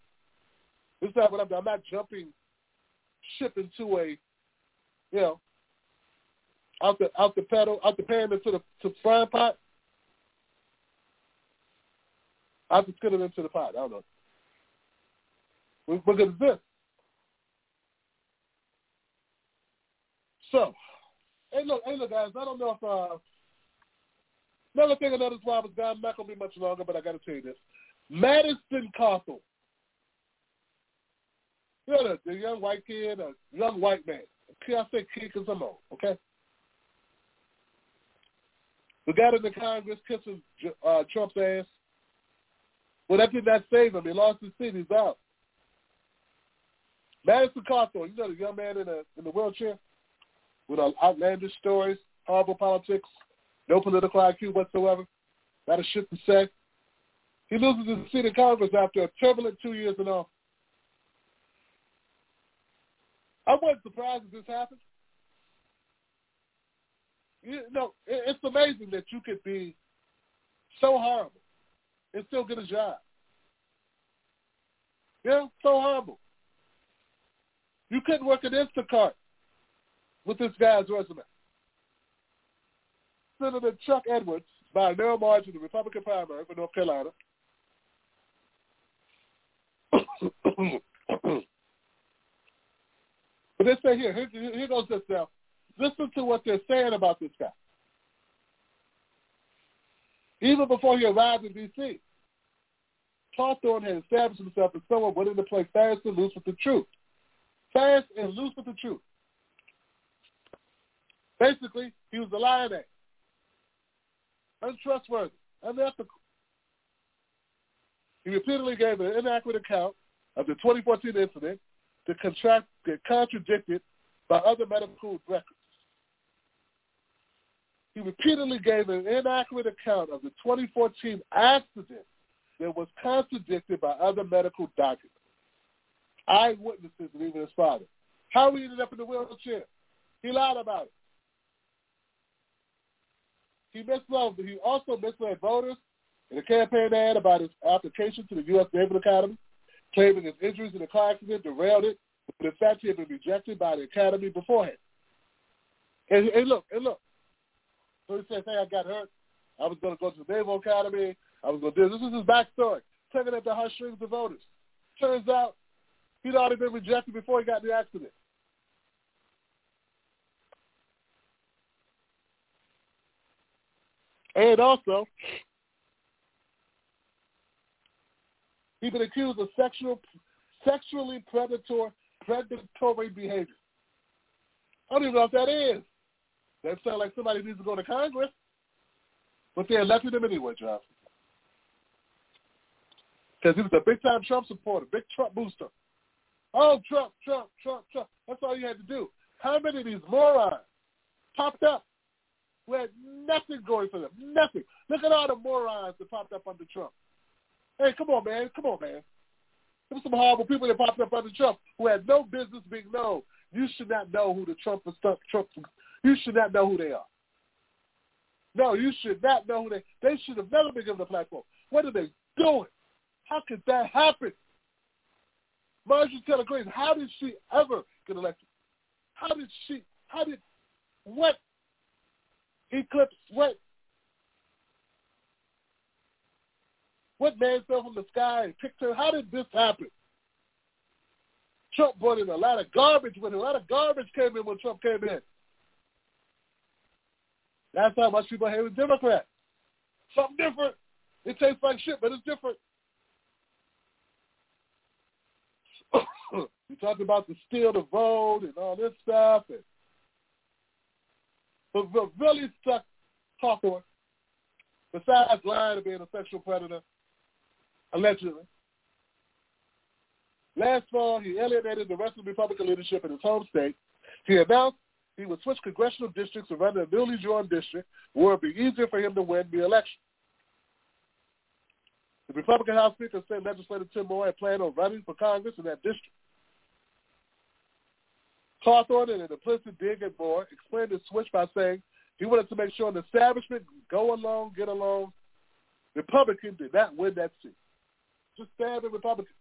Speaker 1: This is not what I'm doing. I'm not jumping ship into a, you know, out the out the pedal, out the pan into the to the frying pot. Out the skillet into the pot. I don't know. Look at this. So, hey, look, hey, look, guys. I don't know if uh, another thing. Another why I was gone. I'm not gonna be much longer, but I got to tell you this. Madison Cawthorn. You know, the, the young white kid, a young white man. I say kid because I'm old, okay? The guy in the Congress kissing uh, Trump's ass. Well, that did not save him. He lost his seat. He's out. Madison Cawthorn, you know the young man in the in the wheelchair with outlandish stories, horrible politics, no political IQ whatsoever, not a shit to say. He loses his seat in Congress after a turbulent two years in office. I wasn't surprised that this happened. You know, it's amazing that you could be so horrible and still get a job. Yeah, so horrible. You couldn't work at Instacart with this guy's resume. Senator Chuck Edwards, by a narrow margin, the Republican primary for North Carolina, but they say here, here, here goes this now. Listen to what they're saying about this guy. Even before he arrived in D.C., Cawthorn had established himself as someone willing to play fast and loose with the truth. Fast and loose with the truth. Basically, he was a lion act. Untrustworthy, unethical. He repeatedly gave an inaccurate account of the 2014 incident to contract, contradicted by other medical records. He repeatedly gave an inaccurate account of the 2014 accident that was contradicted by other medical documents, eyewitnesses, and even his father. How he ended up in the wheelchair? He lied about it. He misled. He also misled voters in a campaign ad about his application to the U.S. Naval Academy claiming his injuries in a car accident derailed it, but in fact he had been rejected by the academy beforehand. And, and look, and look. So he said, hey, I got hurt. I was going to go to the Naval Academy. I was going to do this. This is his backstory. Taking at the heartstrings of voters. Turns out he'd already been rejected before he got the accident. And also, he's been accused of sexual, sexually predatory, predatory behavior. I don't even know if that is. That sounds like somebody needs to go to Congress. But they elected him anyway, Josh, Because he was a big-time Trump supporter, big Trump booster. Oh, Trump, Trump, Trump, Trump. That's all you had to do. How many of these morons popped up who had nothing going for them? Nothing. Look at all the morons that popped up under Trump. Hey, come on, man. Come on, man. There were some horrible people that popped up under Trump who had no business being known. You should not know who the Trump Trump. You should not know who they are. No, you should not know who they. They should have never been given a platform. What are they doing? How could that happen? Marjorie Taylor Greene, how did she ever get elected? How did she? How did what? Eclipse what? What man fell from the sky and picked her? How did this happen? Trump brought in a lot of garbage with him. A lot of garbage came in when Trump came in. That's how much people hate the Democrats. Something different. It tastes like shit, but it's different. you talked about the steal the vote and all this stuff, and but what really stuck Cawthorn, besides lying to being a sexual predator, allegedly, last fall he alienated the rest of the Republican leadership in his home state. He announced he would switch congressional districts and run a newly joined district where it would be easier for him to win the election. The Republican House Speaker said Legislator Tim Moore had planned on running for Congress in that district. Cawthorn and an implicit at Moore explained his switch by saying he wanted to make sure the establishment go along, get along. Republicans did not win that seat. Just standard Republicans.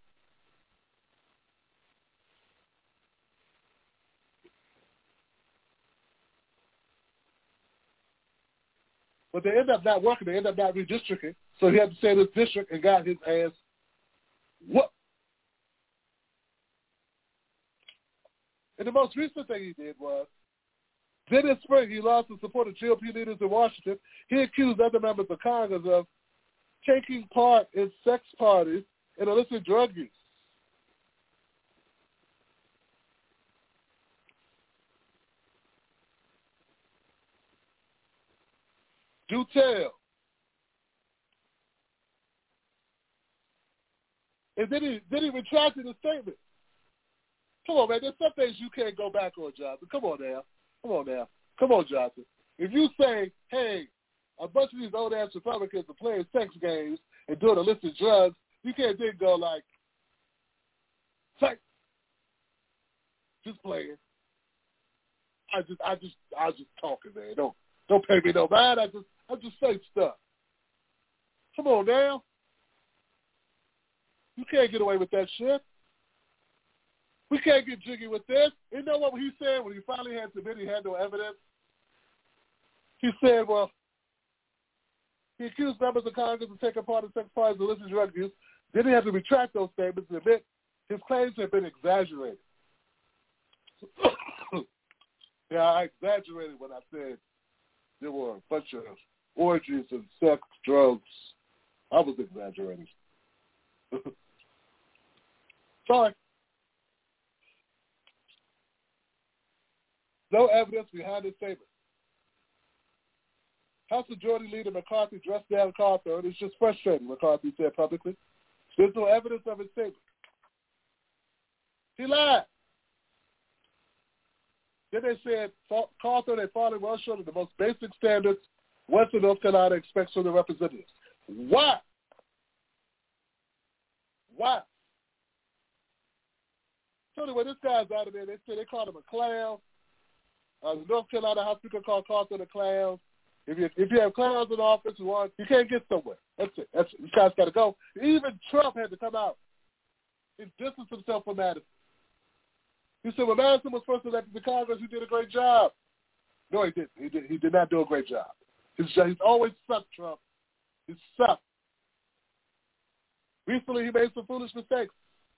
Speaker 1: But they end up not working. They end up not redistricting. So he had to stay in his district and got his ass whooped. And the most recent thing he did was, then in spring, he lost the support of GOP leaders in Washington. He accused other members of Congress of taking part in sex parties and illicit drug use. Do tell. And then he then he retracted the statement. Come on, man. There's some things you can't go back on, Johnson. Come on now. Come on now. Come on, Johnson. If you say, hey, a bunch of these old ass Republicans are playing sex games and doing illicit drugs, you can't then go like, sex, just playing. I just, I just, I just talking, man. Don't, don't pay me no mind. I just, I just say stuff. Come on now. You can't get away with that shit. We can't get jiggy with this. You know what he said when he finally had to admit he had no evidence? He said, well, he accused members of Congress of taking part in sex parties and illicit drug use. Then he had to retract those statements and admit his claims had been exaggerated. yeah, I exaggerated when I said there were a bunch of orgies and sex, drugs. I was exaggerating. Sorry. No evidence behind his statement. House Majority Leader McCarthy dressed down Cawthorn. It's just frustrating, McCarthy said publicly. There's no evidence of his statement. He lied. Then they said Cawthorn had fallen well short of the most basic standards Western North Carolina expects from the representatives. Why? Why? So anyway, this guy's out of there. They said they called him a clown. Uh, the North Carolina House Speaker called Cawthorn a clown. If you if you have clowns in office who are you can't get somewhere. That's it. That's it. This guy's got to go. Even Trump had to come out and distance himself from Madison. He said, "When Madison was first elected to Congress, he did a great job." No, he didn't. He did. He did not do a great job. He's, he's always sucked, Trump. He's sucked. Recently, he made some foolish mistakes,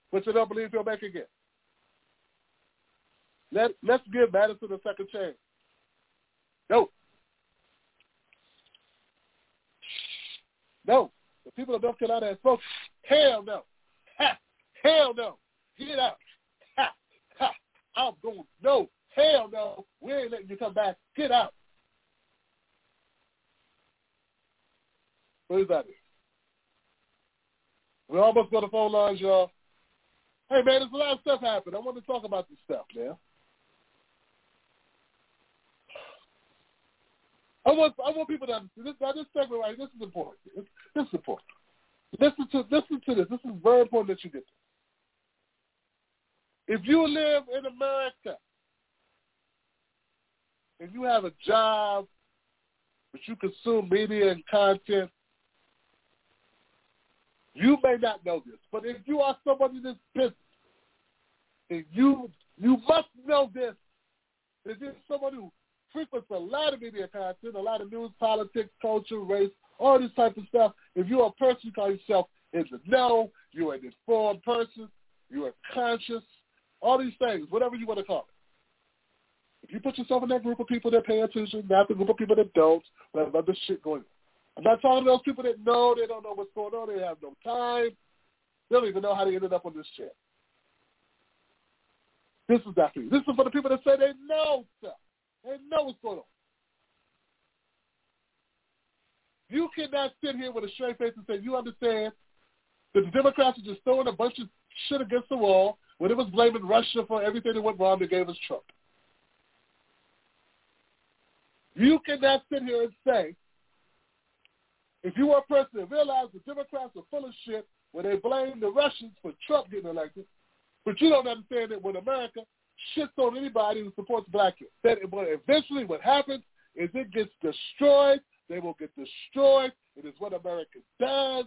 Speaker 1: which I don't believe he'll make again. Let Let's give Madison a second chance. No. No. The people of North Carolina have spoken. Hell no. Ha! Hell no. Get out. Ha! Ha! I'm going, no. Hell no. We ain't letting you come back. Get out. What is that? We almost got the phone lines, y'all. Hey, man, there's a lot of stuff happening. I want to talk about this stuff, man. I want I want people to understand this. Now, this segment right, this is important. This, this is important. Listen to listen to this. This is very important that you get this. If you live in America and you have a job, but you consume media and content, you may not know this. But if you are somebody in this business, and you you must know this, if you're someone who frequents a lot of media content, a lot of news, politics, culture, race, all this type of stuff. If you're a person you call yourself in the know, you're an informed person, you're conscious, all these things, whatever you want to call it. If you put yourself in that group of people that pay attention, not the group of people that don't, we have other shit going on. I'm not talking to those people that know, they don't know what's going on, they have no time. They don't even know how they ended up on this shit. This is that for you. This is for the people that say they know stuff. They know what's going on. You cannot sit here with a straight face and say you understand that the Democrats are just throwing a bunch of shit against the wall when it was blaming Russia for everything that went wrong that gave us Trump. You cannot sit here and say, if you are a person that realizes the Democrats are full of shit when they blame the Russians for Trump getting elected, but you don't understand that when America shits on anybody who supports black kids, that eventually what happens is it gets destroyed they will get destroyed. It is what America does.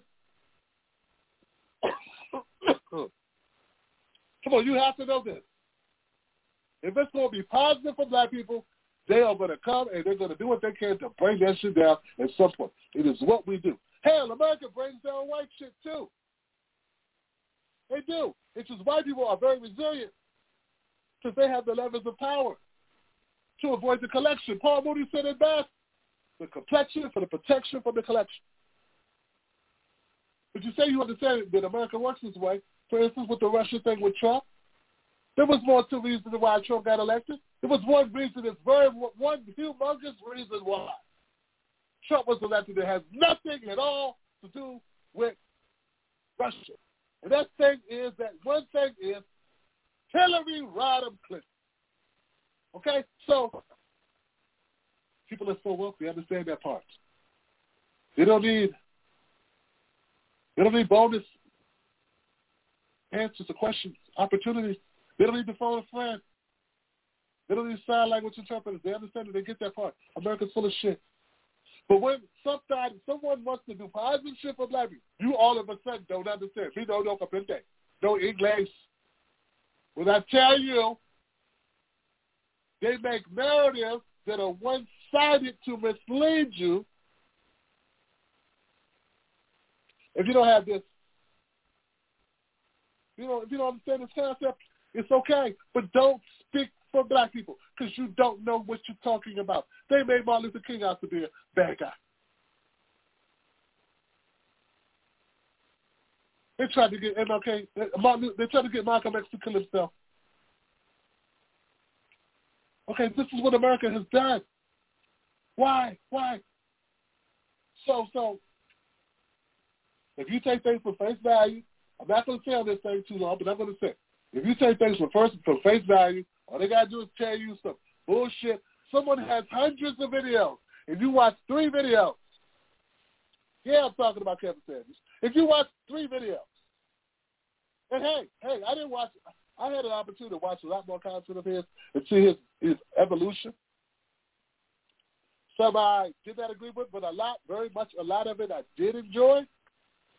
Speaker 1: Come on, you have to know this. If it's going to be positive for black people, they are going to come and they're going to do what they can to bring that shit down at some point. It is what we do. Hell, America brings down white shit too. They do. It's just white people are very resilient because they have the levers of power to avoid the collection. Paul Mooney said it best the complexion for the protection from the collection. But you say you understand that America works this way. For instance, with the Russia thing with Trump, there was more to reason why Trump got elected. There was one reason, it's very one humongous reason why Trump was elected that has nothing at all to do with Russia. And that thing is that one thing is Hillary Rodham Clinton. Okay, so People are so wealthy. Understand that part. They don't need. They don't need bonus answers to questions, opportunities. They don't need to phone a friend. They don't need sign language interpreters. They understand that they get that part. America's full of shit. But when sometimes someone wants to do for black people, you all of a sudden don't understand. We don't know comprende. No English. When I tell you, they make narratives that are one decided to mislead you, if you don't have this, you know, if you don't understand this concept, it's okay. But don't speak for black people because you don't know what you're talking about. They made Martin Luther King out to be a bad guy. They tried to get MLK. They tried to get Malcolm X to kill himself. Okay, this is what America has done. Why? Why? So, so, if you take things for face value, I'm not going to tell this thing too long, but I'm going to say, if you take things for first for face value, all they got to do is tell you some bullshit. Someone has hundreds of videos. If you watch three videos, yeah, I'm talking about Kevin Samuels. If you watch three videos, and hey, hey, I didn't watch. I had an opportunity to watch a lot more content of his and see his his evolution. Some I did not agree with, but a lot, very much, a lot of it I did enjoy,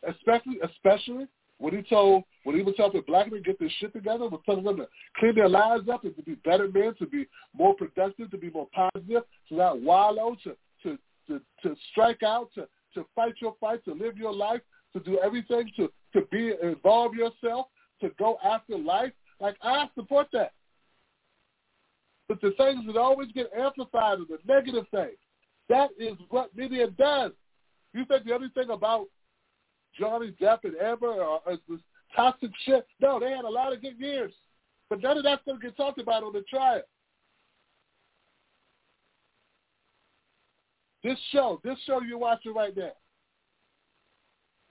Speaker 1: especially, especially when he told, when he was helping black men get their shit together, was telling them to clean their lives up and to be better men, to be more productive, to be more positive, to not wallow, to to to, to strike out, to to fight your fight, to live your life, to do everything, to to be involve yourself, to go after life. Like I support that. But the things that always get amplified are the negative things. That is what media does. You think the only thing about Johnny Depp and Amber is, this toxic shit. No, they had a lot of good years. But none of that's going to get talked about on the trial. This show, this show you're watching right now.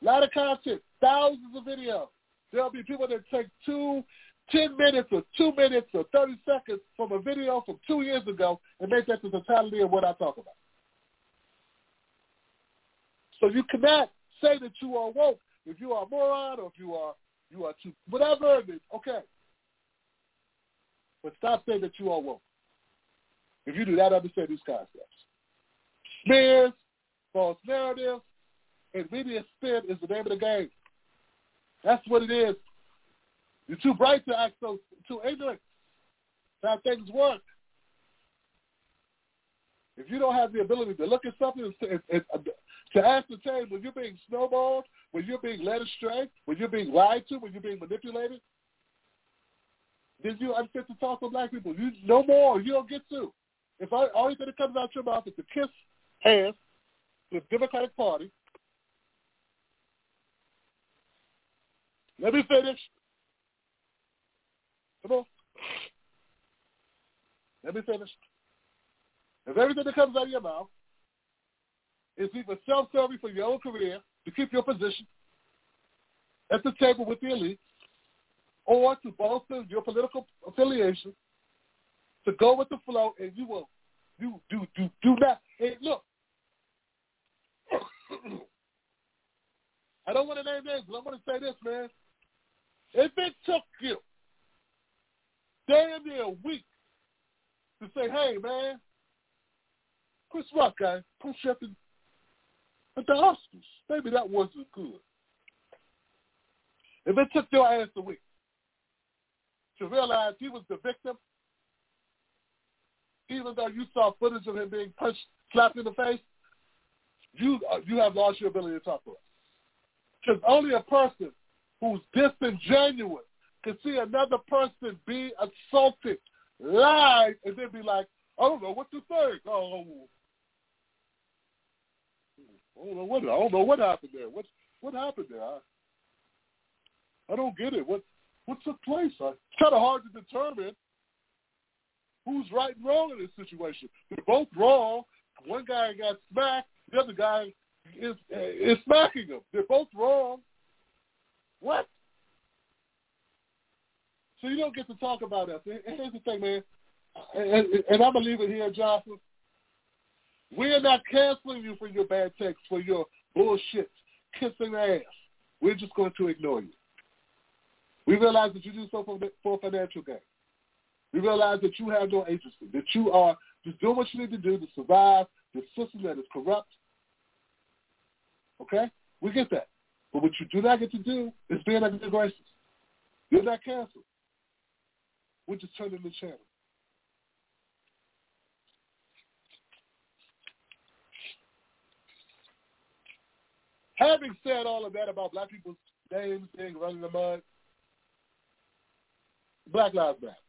Speaker 1: A lot of content, thousands of videos. There'll be people that take two, ten minutes or two minutes or 30 seconds from a video from two years ago and make that the totality of what I talk about. So you cannot say that you are woke if you are a moron or if you are you are too whatever it is, okay. But stop saying that you are woke. If you do that, understand these concepts. Smears, false narratives, and media spin is the name of the game. That's what it is. You're too bright to act so too ignorant. How things work. If you don't have the ability to look at something and, and, and, to ascertain when you're being snowballed, when you're being led astray, when you're being lied to, when you're being manipulated, then you unfit to talk to black people. You no more. You don't get to. If I, all thing that comes out your mouth is to kiss hands with the Democratic Party, let me finish. Come on. Let me finish. If everything that comes out of your mouth is either self-serving for your own career to keep your position at the table with the elite, or to bolster your political affiliation, to go with the flow, and you will you do do do not. And look, I don't want to name names, but I'm going to say this, man. If it took you damn near a week to say, hey, man, Chris Rock guy, push up in at the Oscars. Maybe that wasn't good. If it took your ass a week to realize he was the victim, even though you saw footage of him being punched, slapped in the face, you uh, you have lost your ability to talk to us. Because only a person who's disingenuous can see another person be assaulted live and then be like, I don't know what to think. Oh, oh, oh, I don't know what I don't know what happened there. What what happened there? I, I don't get it. What what took place? I, it's kind of hard to determine who's right and wrong in this situation. They're both wrong. One guy got smacked. The other guy is is smacking him. They're both wrong. What? So you don't get to talk about us. And here's the thing, man. And, gonna leave it here, Johnson. We are not canceling you for your bad texts, for your bullshit, kissing ass. We're just going to ignore you. We realize that you do so for, for financial gain. We realize that you have no agency, that you are just doing what you need to do to survive the system that is corrupt. Okay? We get that. But what you do not get to do is be under the graces. You're not canceled. We're just turning the channel. Having said all of that about black people's names being running the mud, Black Lives Matter.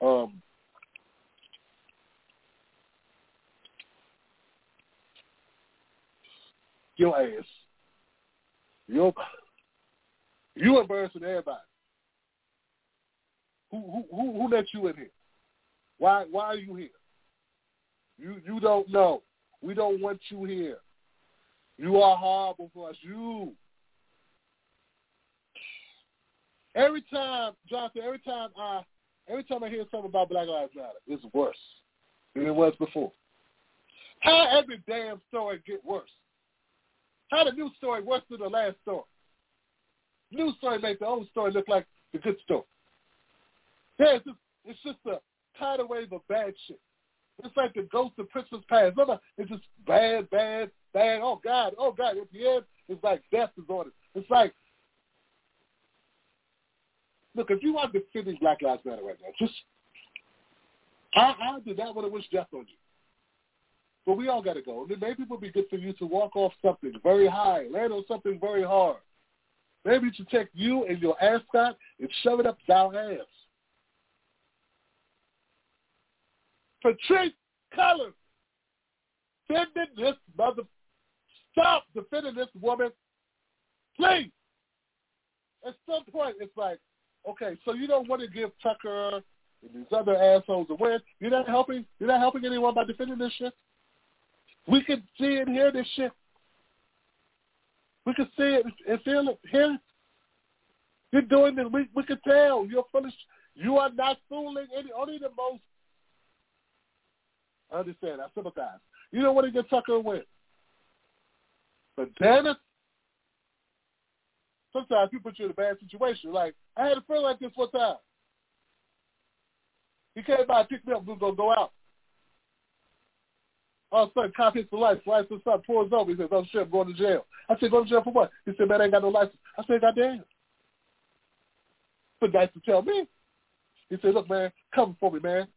Speaker 1: Um, your ass you you embarrassing everybody. Who who who let you in here? Why why are you here? You you don't know. We don't want you here. You are horrible for us. You. Every time, Johnson, every time I every time I hear something about Black Lives Matter, it's worse than it was before. How every damn story get worse? How the news story worse than the last story? News story makes the old story look like the good story. Yeah, it's just, it's just a tidal wave of bad shit. It's like the ghost of Christmas past. Remember, it's just bad, bad, bad. Oh God, oh God. At the end, it's like death is on it. It's like, look, if you are defending Black Lives Matter right now, just I, I did not want to wish death on you. But we all got to go. Maybe it would be good for you to walk off something very high, land on something very hard. Maybe should take you and your ascot and shove it up our ass. Patrisse Cullors, defending this mother. Stop defending this woman, please. At some point, it's like, okay, so you don't want to give Tucker and these other assholes a win. You're not helping. You're not helping anyone by defending this shit. We can see and hear this shit. We can see it and feel it, hear it. You're doing this. We we can tell. You're foolish. You are not fooling any. Only the most. I understand. I sympathize. You don't want to get Tucker a win. But damn it, sometimes people put you in a bad situation. Like I had a friend like this one time. He came by and picked me up. We was gonna go out. All of a sudden, cop hits the lights, lights up, pulls over. He says, "Oh shit, I'm going to jail." I said, "Go to jail for what?" He said, "Man, I ain't got no license." I said, God "Goddamn." But nice to tell me. He said, "Look, man, cover for me, man.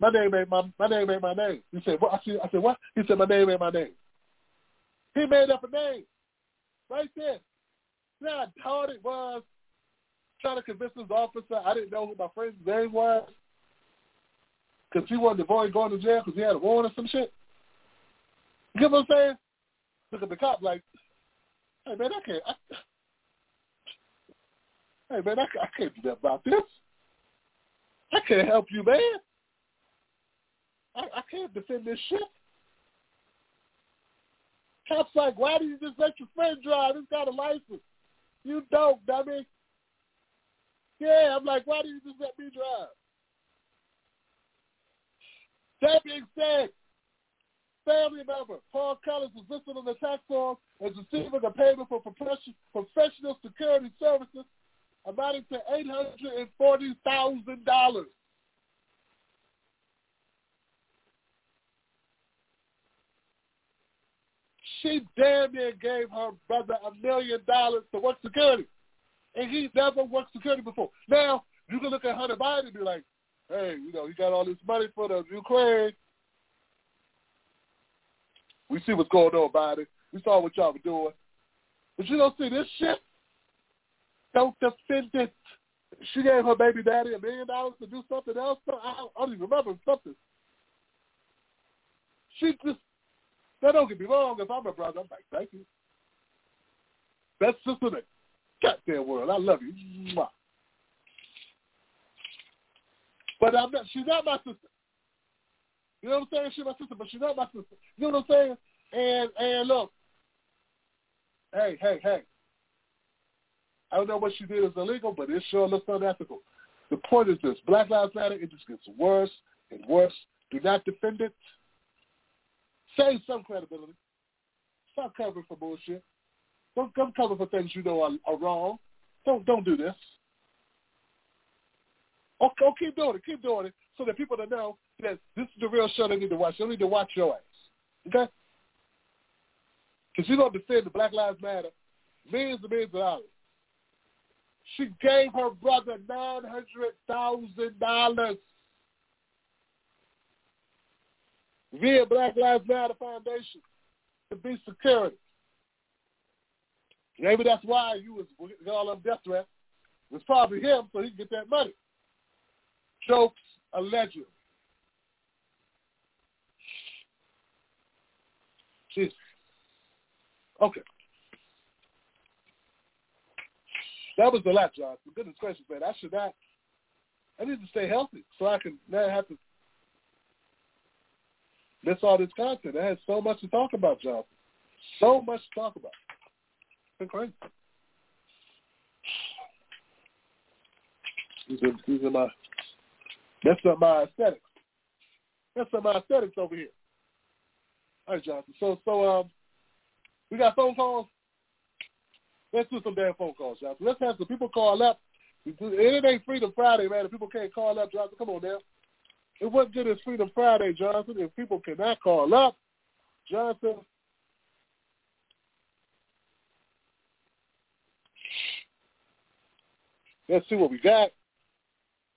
Speaker 1: My name ain't my my name ain't my name." He said, "What?" I said, "I said what?" He said, "My name ain't my name." He made up a name right there. Know how hard it was trying to convince this officer I didn't know who my friend's name was because he wanted to avoid going to jail because he had a warrant or some shit. You get what I'm saying? Look at the cop like, hey man, I can't. I, hey man, I, I can't do that about this. I can't help you, man. I, I can't defend this shit. Cop's like, why do you just let your friend drive? He's got a license. You don't, dummy. Yeah, I'm like, why do you just let me drive? That being said, family member Paul Cullors was listed on the tax form as receiving a payment for professional security services amounting to $840,000. She damn near gave her brother a million dollars to work security. And he never worked security before. Now, you can look at Hunter Biden and be like, hey, you know, he got all this money for the Ukraine. We see what's going on it. We saw what y'all were doing. But you don't see this shit? Don't defend it. She gave her baby daddy a million dollars to do something else. I don't even remember something. She just, now don't get me wrong, if I'm a brother, I'm like, thank you. Best sister in the goddamn world. I love you. Mwah. But I'm not, she's not my sister. You know what I'm saying? She's my sister, but she's not my sister. You know what I'm saying? And and look, hey, hey, hey. I don't know what she did is illegal, but it sure looks unethical. The point is this: Black Lives Matter. It just gets worse and worse. Do not defend it. Save some credibility. Stop covering for bullshit. Don't come cover for things you know are, are wrong. Don't don't do this. Oh, oh, keep doing it. Keep doing it so that people know that this is the real show they need to watch. They need to watch your ass. Okay? Because going to defend the Black Lives Matter millions and millions of dollars. She gave her brother $900,000 via Black Lives Matter Foundation to be security. Maybe that's why you was all on death threat. It was probably him so he could get that money jokes allegedly. Jesus. Okay. That was the John. For goodness gracious, man. I should not. I need to stay healthy so I can not have to miss all this content. I had so much to talk about, John. So much to talk about. It's been crazy. These are, these are my that's not my aesthetics. That's not my aesthetics over here. All right, Johnson. So, so um, we got phone calls. Let's do some damn phone calls, Johnson. Let's have some people call up. It ain't Freedom Friday, man. If people can't call up, Johnson, come on now. It wasn't good as Freedom Friday, Johnson. If people cannot call up, Johnson. Let's see what we got.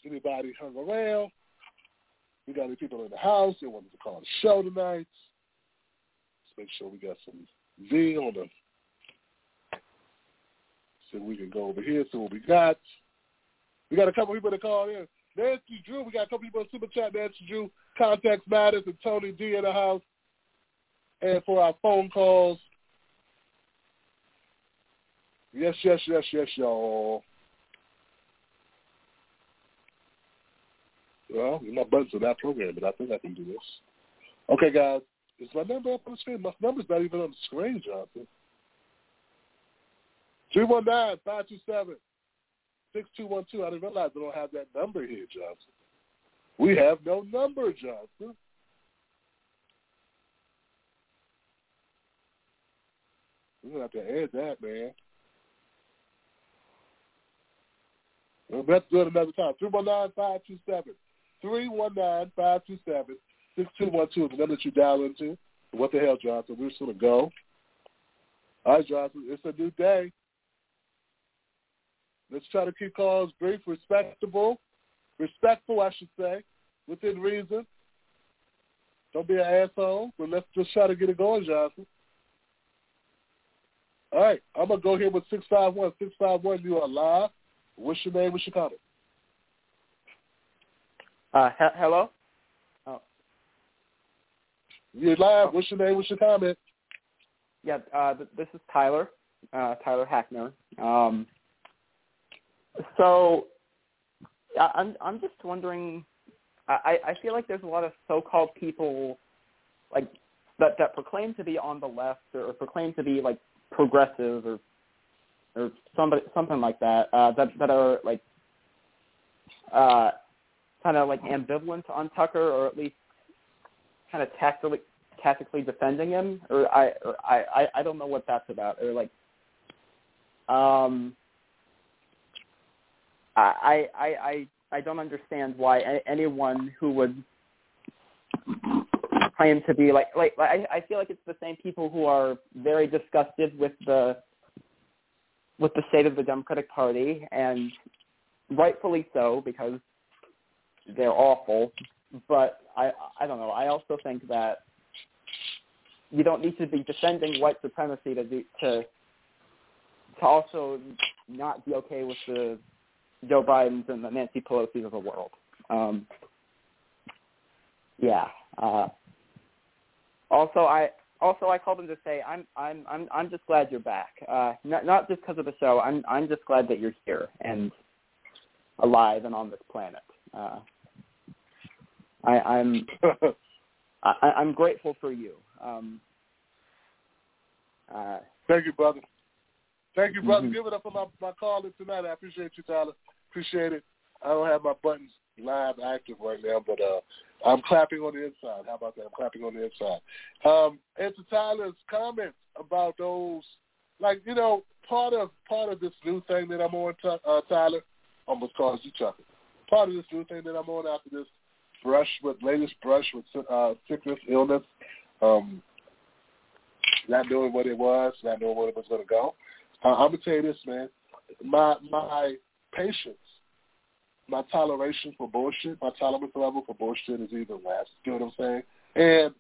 Speaker 1: Anybody hung around? We got any people in the house that wanted to call the show tonight? Let's make sure we got some V on the So we can go over here, see what we got. We got a couple people to call in. Nancy Drew, we got a couple people in Super Chat. Nancy Drew, Context Matters, and Tony D in the house. And for our phone calls, yes, yes, yes, yes, y'all. Well, are not programmed, but I think I can do this. Okay, guys. Is my number up on the screen? My number's not even on the screen, Jonathan. 319-527-6212. I didn't realize I don't have that number here, Johnson. We have no number, Johnson. We're to have to add that, man. We'll have to do it another time. 319-527 319-527-6212 is the number that you dial into. What the hell, Johnson? We're just to go. All right, Johnson, it's a new day. Let's try to keep calls brief, respectable, respectful, I should say, within reason. Don't be an asshole, but let's just try to get it going, Johnson. All right, I'm going to go here with 651. 651, you are live. What's your name? What's your comment?
Speaker 3: Uh, he- hello?
Speaker 1: Oh. You're live. What's your name? What's your comment?
Speaker 3: Yeah, uh, th- this is Tyler, uh, Tyler Hackner. Um, so I'm I'm just wondering. I, I feel like there's a lot of so-called people like that that proclaim to be on the left or, or proclaim to be like progressive or or somebody something like that uh, that that are like uh, kind of like ambivalent on Tucker or at least kind of tactically tactically defending him or I or I I don't know what that's about or like um I I I I don't understand why anyone who would claim to be like like I I feel like it's the same people who are very disgusted with the with the state of the Democratic Party and rightfully so because they're awful. But I I don't know. I also think that you don't need to be defending white supremacy to do, to to also not be okay with the Joe Biden's and the Nancy Pelosi's of the world. Um, yeah. Uh, also, I also I called him to say I'm I'm I'm I'm just glad you're back. Uh, not not just because of the show. I'm I'm just glad that you're here and alive and on this planet. Uh, I, I'm I, I'm grateful for you. Um, uh,
Speaker 1: Thank you, brother. Thank you, brother.
Speaker 3: Mm-hmm.
Speaker 1: Give it up for my my caller tonight. I appreciate you, Tyler. Appreciate it. I don't have my buttons live active right now, but uh, I'm clapping on the inside. How about that? I'm clapping on the inside. Um, and to Tyler's comments about those, like you know, part of part of this new thing that I'm on, uh, Tyler, almost caused you chuckle. Part of this new thing that I'm on after this brush with latest brush with uh, sickness, illness, um, not knowing what it was, not knowing where it was going to go. Uh, I'm gonna tell you this, man. My my patience, my toleration for bullshit, my tolerance level for bullshit is even less. You know what I'm saying? And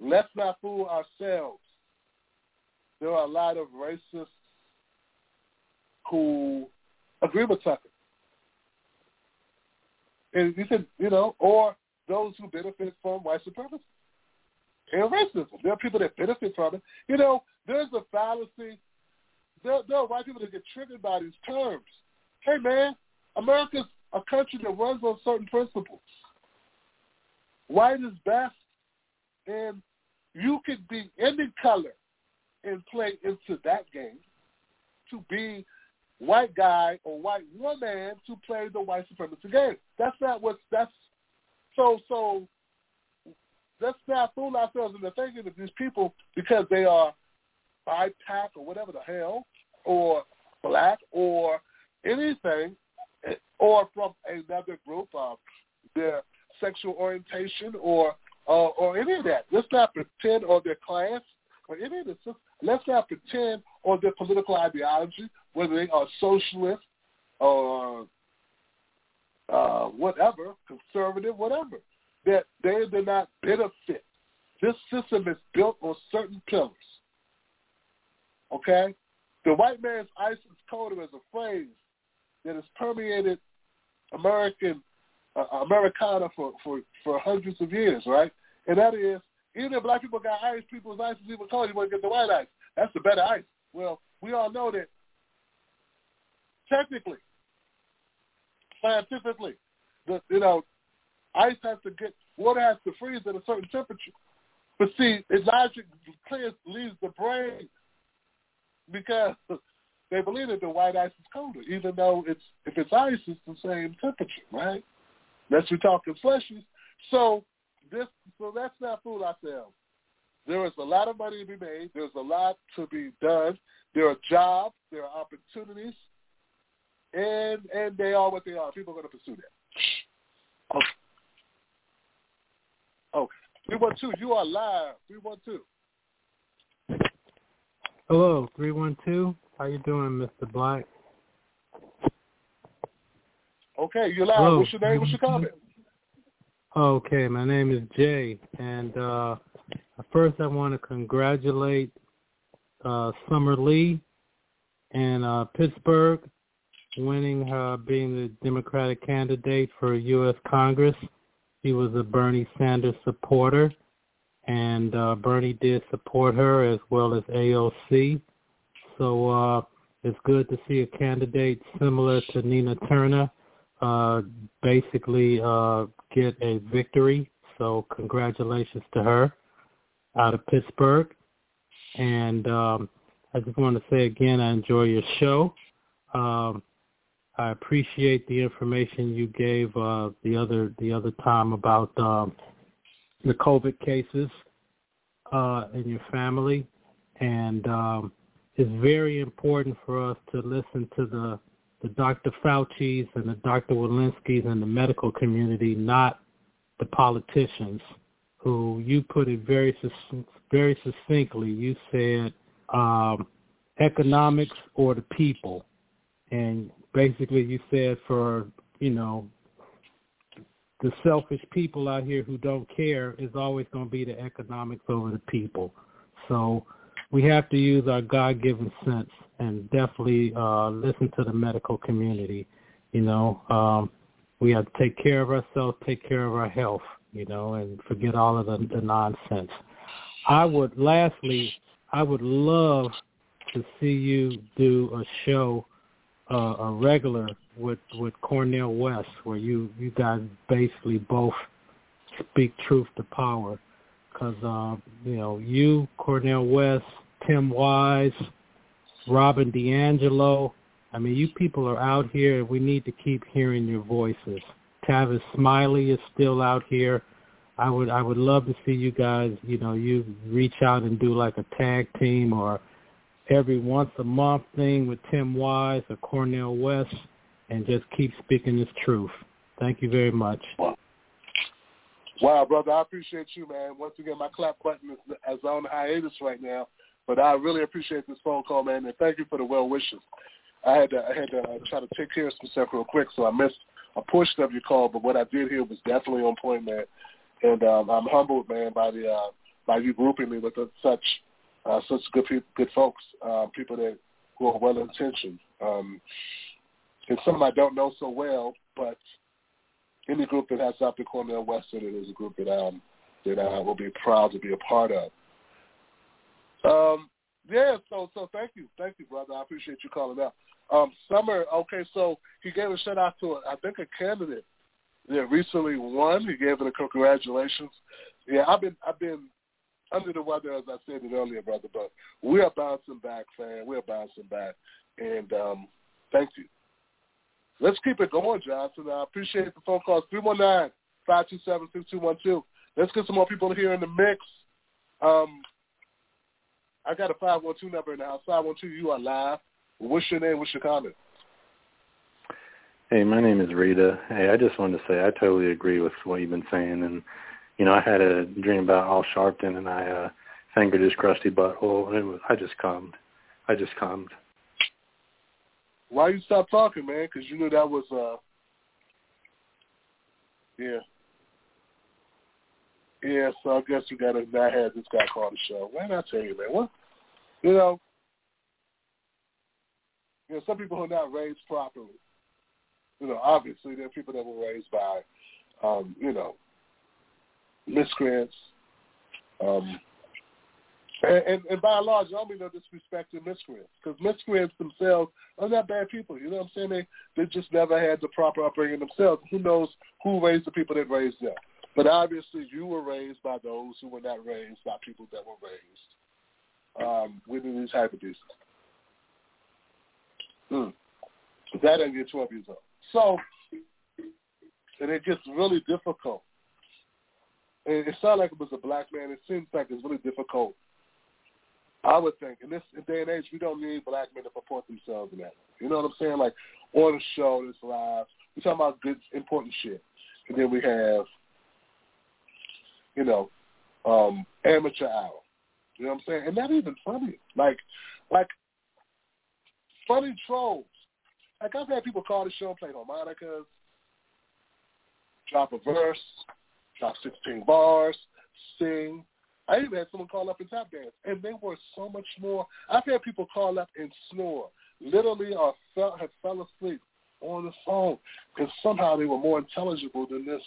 Speaker 1: let's not fool ourselves. There are a lot of racists who agree with Tucker. And you said, you know, or those who benefit from white supremacy and racism. There are people that benefit from it. You know, there's a fallacy. There, there are white people that get triggered by these terms. Hey, man, America's a country that runs on certain principles. White is best, and you could be any color and play into that game to be white guy or white woman to play the white supremacy game. That's not what that's so so let's not fool ourselves into thinking that these people because they are BIPOC or whatever the hell or black or anything or from another group of their sexual orientation or uh, or any of that. Let's not pretend or their class or any of this. Let's not pretend on their political ideology, whether they are socialist or uh, whatever, conservative, whatever, that they do not benefit. This system is built on certain pillars. Okay? The white man's ISIS code is a phrase that has permeated American uh, Americana for, for, for hundreds of years, right? And that is, even if black people got ice, people's ice is even cold. You want to get the white ice. That's the better ice. Well, we all know that technically, scientifically, the, you know, ice has to get, water has to freeze at a certain temperature. But see, it logic clears, leaves the brain because they believe that the white ice is colder, even though it's if it's ice, it's the same temperature, right? Unless we're talking fleshies. So this, so let's not fool ourselves. There is a lot of money to be made. There's a lot to be done. There are jobs. There are opportunities, and and they are what they are. People are going to pursue that. Okay. One two. You are live. Three one two.
Speaker 4: Hello, three one two. How you doing, Mr. Black?
Speaker 1: Okay, you're live. Hello. What's your name? What's your comment?
Speaker 4: Okay, my name is Jay, and uh, first I want to congratulate uh, Summer Lee in uh, Pittsburgh winning her being the Democratic candidate for U.S. Congress. She was a Bernie Sanders supporter, and uh, Bernie did support her as well as AOC. So uh, it's good to see a candidate similar to Nina Turner uh, basically uh, get a victory. So congratulations to her out of Pittsburgh. And um, I just want to say again, I enjoy your show. Um, I appreciate the information you gave uh, the other the other time about um, the COVID cases uh, in your family, and um, it's very important for us to listen to the the Dr. Fauci's and the Dr. Walensky's and the medical community, not the politicians, who you put it very very succinctly. You said um, economics or the people, and basically you said for you know the selfish people out here who don't care is always going to be the economics over the people. So we have to use our God-given sense and definitely uh, listen to the medical community. You know, um, we have to take care of ourselves, take care of our health, you know, and forget all of the, the nonsense. I would, lastly, I would love to see you do a show, uh, a regular with with Cornel West, where you you guys basically both speak truth to power, because uh, you know you, Cornel West, Tim Wise, Robin DiAngelo. I mean, you people are out here. We need to keep hearing your voices. Tavis Smiley is still out here. I would I would love to see you guys. You know, you reach out and do like a tag team or every once a month thing with Tim Wise or Cornel West, and just keep speaking this truth. Thank you very much.
Speaker 1: Wow, brother, I appreciate you, man. Once again, my clap button is, is on hiatus right now. But I really appreciate this phone call, man, and thank you for the well wishes. I had to, I had to uh, try to take care of some stuff real quick, so I missed a portion of your call. But what I did hear was definitely on point, man. And um, I'm humbled, man, by the uh, by you grouping me with such uh, such good people, good folks, uh, people that who are well intentioned. Um, and some I don't know so well, but any group that has Dr. Cornel West in it is a group that um that I will be proud to be a part of. Um, yeah, so so thank you, thank you, brother. I appreciate you calling out. Um, Summer, okay, so he gave a shout out to I think a candidate that recently won. He gave it a congratulations. Yeah, I've been I've been under the weather as I said it earlier, brother, but we are bouncing back, fam. We are bouncing back, and um, thank you. Let's keep it going, Johnson. I appreciate the phone calls. Three one nine five two seven six two one two. Let's get some more people here in the mix. Um, I got a 512 number in the house. 512, you are live. What's your name? What's your comment?
Speaker 5: Hey, my name is Rita. Hey, I just wanted to say I totally agree with what you've been saying. And, you know, I had a dream about Al Sharpton, and I uh, fingered his crusty butthole, and it was, I just calmed. I just calmed.
Speaker 1: Why you stop talking, man? Because you knew that was, uh, yeah. Yeah, so I guess you got to not have this guy call the show. Why not tell you, man? What? You know, You know, some people who are not raised properly. You know, obviously there are people that were raised by, um, you know, miscreants. Um, and, and, and by and large, I don't mean no disrespect to miscreants, because miscreants themselves are not bad people. You know what I'm saying? They they just never had the proper upbringing themselves. Who knows who raised the people that raised them? But obviously, you were raised by those who were not raised by people that were raised um, within these hypotheses. Mm. That didn't get 12 years old. So, and it gets really difficult. And it sounded like it was a black man. It seems like it's really difficult. I would think in this day and age, we don't need black men to purport themselves in that. You know what I'm saying? Like on the show, this live, we're talking about good, important shit, and then we have, you know, um, amateur hour. You know what I'm saying? And not even funny. Like, like funny trolls. Like I've had people call the show, play harmonicas, drop a verse, drop 16 bars, sing. I even had someone call up and tap dance, and they were so much more. I've had people call up and snore, literally, or fell, had fell asleep on the phone, because somehow they were more intelligible than this.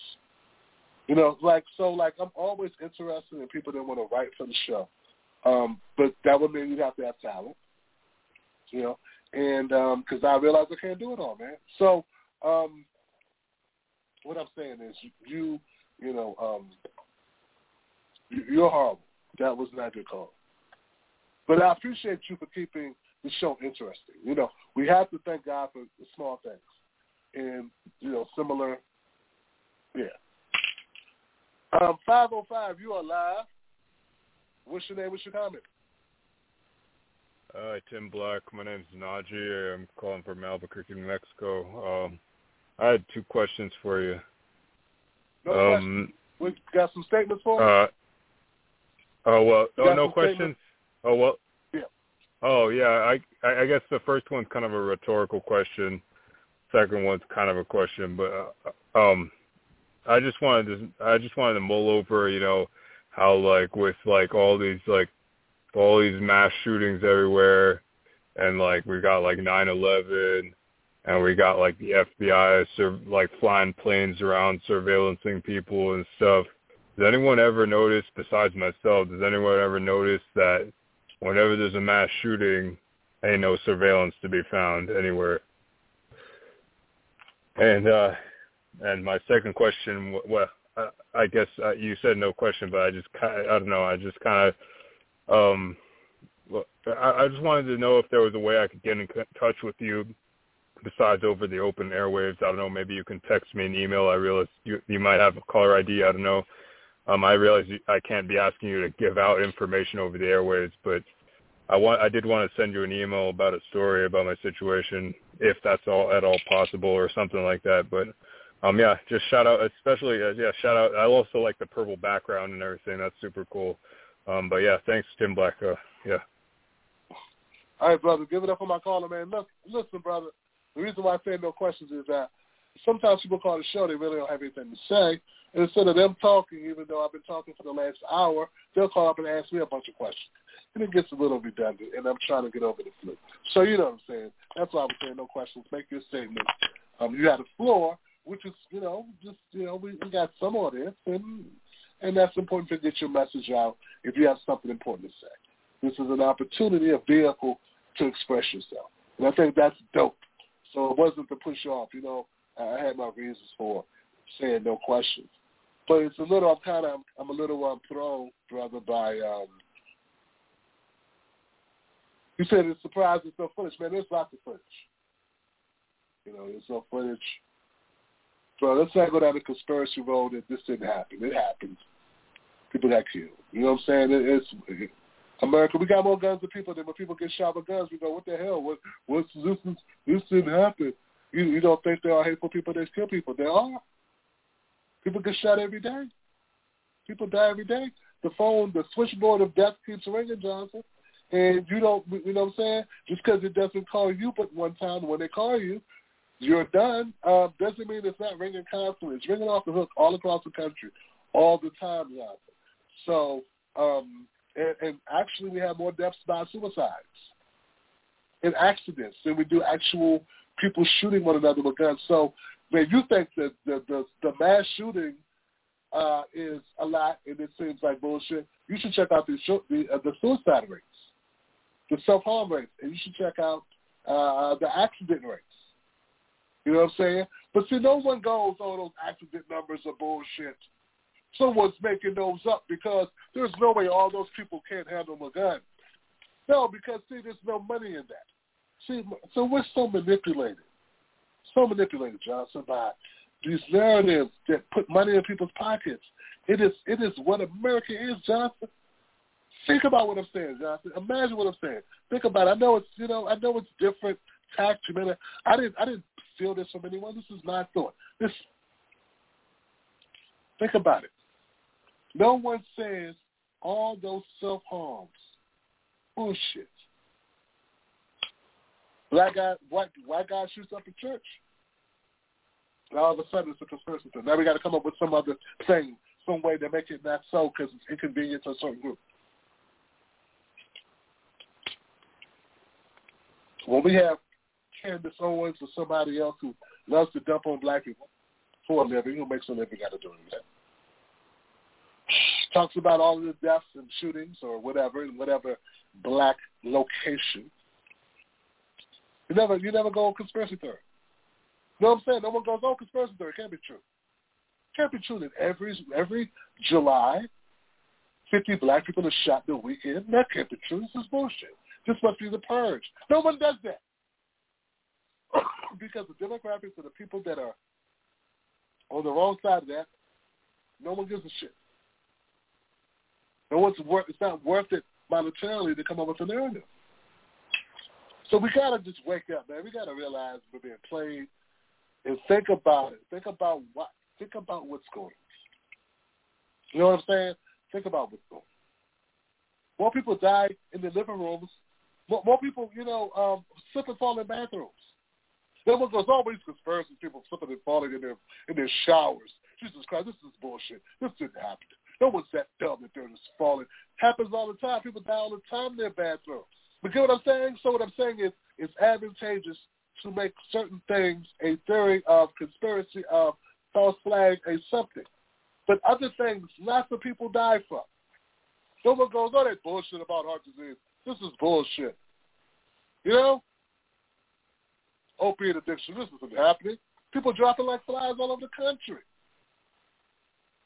Speaker 1: You know, like so, like I'm always interested in people that want to write for the show, um, but that would mean you'd have to have talent. You know, and because um, I realized I can't do it all, man. So um, what I'm saying is, you, you know, um, you're horrible. That was not good call. But I appreciate you for keeping the show interesting. You know, we have to thank God for the small things, and you know, similar, yeah. Um, 505, you are live. What's your name? What's your comment?
Speaker 6: Hi, Tim Black. My name is Najee. I'm calling from Albuquerque, New Mexico. Um, I had two questions for you.
Speaker 1: No um, We got some statements for
Speaker 6: uh, Oh well. Oh no questions. Statements? Oh well.
Speaker 1: Yeah.
Speaker 6: Oh yeah. I I guess the first one's kind of a rhetorical question. Second one's kind of a question, but uh, um, I just wanted to I just wanted to mull over, you know, how like with like all these like all these mass shootings everywhere, and like we got like nine eleven, and we got like the FBI sur- like flying planes around surveillancing people and stuff. Does anyone ever notice, besides myself, does anyone ever notice that whenever there's a mass shooting, ain't no surveillance to be found anywhere? And uh, and my second question, well, I, I guess uh, you said no question, but I just kind I don't know, I just kind of um, I, I just wanted to know if there was a way I could get in touch with you besides over the open airwaves. I don't know. Maybe you can text me an email. I realize you you might have a caller ID. I don't know. Um, I realize I can't be asking you to give out information over the airwaves, but I want I did want to send you an email about a story about my situation, if that's all at all possible or something like that. But um, yeah, just shout out, especially uh, yeah, shout out. I also like the purple background and everything. That's super cool. Um, but yeah, thanks, Tim Black. Uh, yeah.
Speaker 1: All right, brother. Give it up for my caller, man. Look, listen, brother. The reason why I say no questions is that sometimes people call the show, they really don't have anything to say. And instead of them talking, even though I've been talking for the last hour, they'll call up and ask me a bunch of questions. And it gets a little redundant, and I'm trying to get over the flu. So you know what I'm saying. That's why I'm saying no questions. Make your statement. Um, you have the floor, which is, you know, just, you know, we, we got some audience, and and that's important to get your message out if you have something important to say. This is an opportunity, a vehicle to express yourself. And I think that's dope. So it wasn't to push off. You know, I had my reasons for saying no questions. But it's a little, I'm kind of, I'm a little um, thrown, brother, by, um, you said it's surprised there's no footage. Man, there's lots of footage. You know, there's no footage so let's not go down the conspiracy road that this didn't happen. It happened. People got killed. You know what I'm saying? It, it's America. We got more guns than people. Than when people get shot with guns, we go, "What the hell? What? What's this? Is, this didn't happen." You, you don't think there are hateful people that kill people? There are. People get shot every day. People die every day. The phone, the switchboard of death keeps ringing, Johnson. And you don't, you know what I'm saying? Just because it doesn't call you but one time, when they call you, you're done uh, doesn't mean it's not ringing constantly. It's ringing off the hook all across the country, all the time, Jonathan. So, um, and, and actually, we have more deaths by suicides. and accidents than we do actual people shooting one another with guns. So, man, you think that the the, the mass shooting uh, is a lot and it seems like bullshit? You should check out the the, uh, the suicide rates, the self harm rates, and you should check out uh, the accident rates. You know what I'm saying? But see, no one goes, oh, those accident numbers are bullshit. Someone's making those up because there's no way all those people can't handle a gun. No, because see, there's no money in that. See, so we're so manipulated, so manipulated, Johnson, by these narratives that put money in people's pockets. It is, it is what America is, Johnson. Think about what I'm saying, Johnson. Imagine what I'm saying. Think about it. I know it's, you know, I know it's different tactics. I didn't, I didn't feel this from anyone. This is my thought. This, think about it. No one says all those self harms. Bullshit. Black guy, white white guy shoots up a church. And all of a sudden, it's a conspiracy theory. Now we got to come up with some other thing, some way to make it not so because it's inconvenient to a certain group. When we have Candace Owens or somebody else who loves to dump on black people for a living, who makes a living out of doing that, talks about all the deaths and shootings or whatever in whatever black location. You never you never go on conspiracy theory. You know what I'm saying? No one goes, oh, conspiracy theory. It can't be true. It can't be true that every every July, 50 black people are shot the weekend. That can't be true. This is bullshit. This must be the purge. No one does that. because the demographics of the people that are on the wrong side of that, no one gives a shit. No one's worth. It's not worth it monetarily to come up with a narrative. So we gotta just wake up, man. We gotta realize we're being played, and think about it. Think about what. Think about what's going. on. You know what I'm saying? Think about what's going. on. More people die in the living rooms. More, more people, you know, um, slip and fall in bathrooms. What goes on with conspiracy people slipping and falling in their in their showers. Jesus Christ, this is bullshit. This didn't happen. No one's that dumb that they're just falling. Happens all the time. People die all the time in their bathrooms. But get what I'm saying? So what I'm saying is it's advantageous to make certain things a theory of conspiracy of false flag a something. But other things, lots of people die from. Someone goes, oh, that bullshit about heart disease. This is bullshit. You know? Opiate addiction, this isn't happening. People dropping like flies all over the country.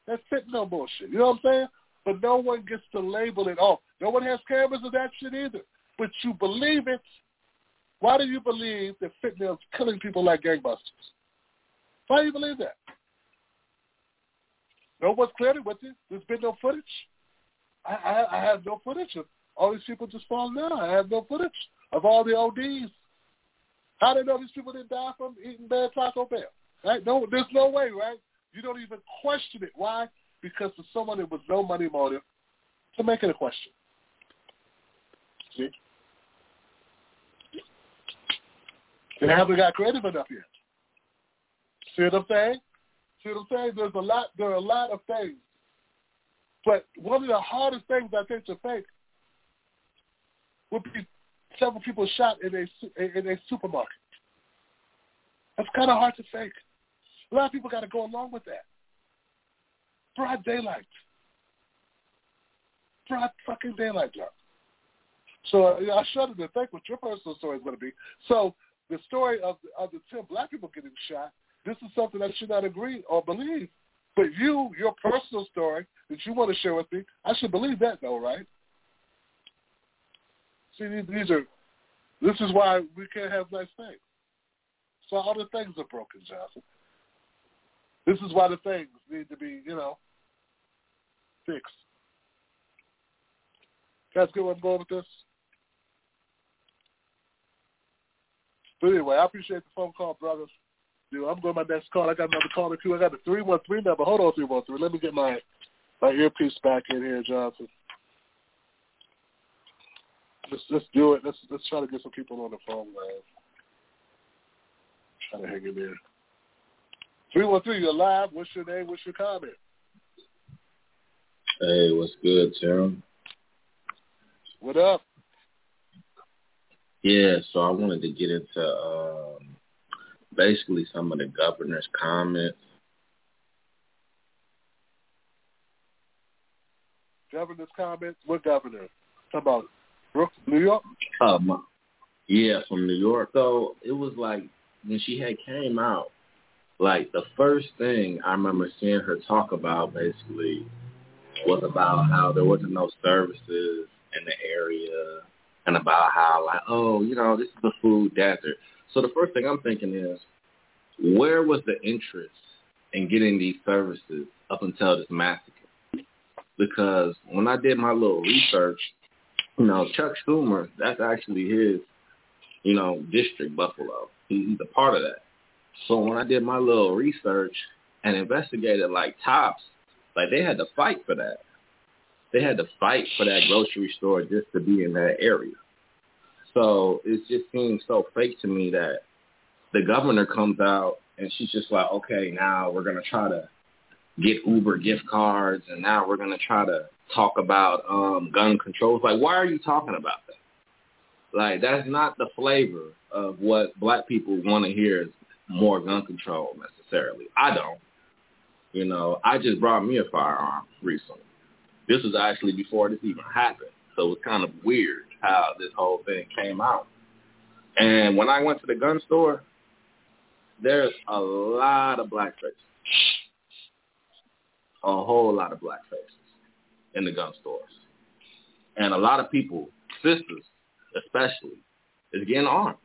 Speaker 1: That's fentanyl bullshit. You know what I'm saying? But no one gets to label it off. No one has cameras of that shit either. But you believe it. Why do you believe that fentanyl is killing people like gangbusters? Why do you believe that? No one's cleared it with you. There's been no footage. I, I, I have no footage of all these people just falling down. I have no footage of all the ODs. How they know these people didn't die from eating bad Taco Bell? Right? No, there's no way, right? You don't even question it. Why? Because for someone that was no money motive to make it a question. See? They haven't got creative enough yet. See what I'm saying? See what I'm saying? There's a lot. There are a lot of things, but one of the hardest things I think to fake would be several people shot in a in a supermarket. That's kind of hard to fake. A lot of people got to go along with that. Broad daylight. Broad fucking daylight, John. So uh, I shudder to think what your personal story is going to be. So the story of of the ten black people getting shot, this is something I should not agree or believe. But you, your personal story that you want to share with me, I should believe that though, right? See, these, are, this is why we can't have nice things. So all the things are broken, Johnson. This is why the things need to be, you know, fixed. Guys, get where I'm going with this? But anyway, I appreciate the phone call, brothers. Dude, I'm going to my next call. I got another call or two. I got the 313 number. Hold on, 313. Let me get my, my earpiece back in here, Johnson. Let's, let's do it. Let's, let's try to get some people on the phone, man. Try to hang in there. 313, you're live. What's your name? What's your comment?
Speaker 7: Hey, what's good, Tim?
Speaker 1: What up?
Speaker 7: Yeah, so I wanted to get into um, basically some of the governor's comments.
Speaker 1: Governor's comments. What governor? Talk about Brooks, New York.
Speaker 7: Um, yeah, from New York. So it was like when she had came out, like the first thing I remember seeing her talk about basically was about how there wasn't no services in the area and about how like, oh, you know, this is the food desert. So the first thing I'm thinking is, where was the interest in getting these services up until this massacre? Because when I did my little research, you know, Chuck Schumer, that's actually his, you know, district, Buffalo. He's a part of that. So when I did my little research and investigated like Tops, like they had to fight for that. They had to fight for that grocery store just to be in that area. So it just seems so fake to me that the governor comes out and she's just like, okay, now we're going to try to get Uber gift cards and now we're going to try to talk about um gun controls. Like, why are you talking about that? Like, that's not the flavor of what black people want to hear is more gun control necessarily. I don't. You know, I just brought me a firearm recently. This was actually before this even happened. So it was kind of weird how this whole thing came out. And when I went to the gun store, there's a lot of black faces. A whole lot of black faces in the gun stores. And a lot of people, sisters especially, is getting armed.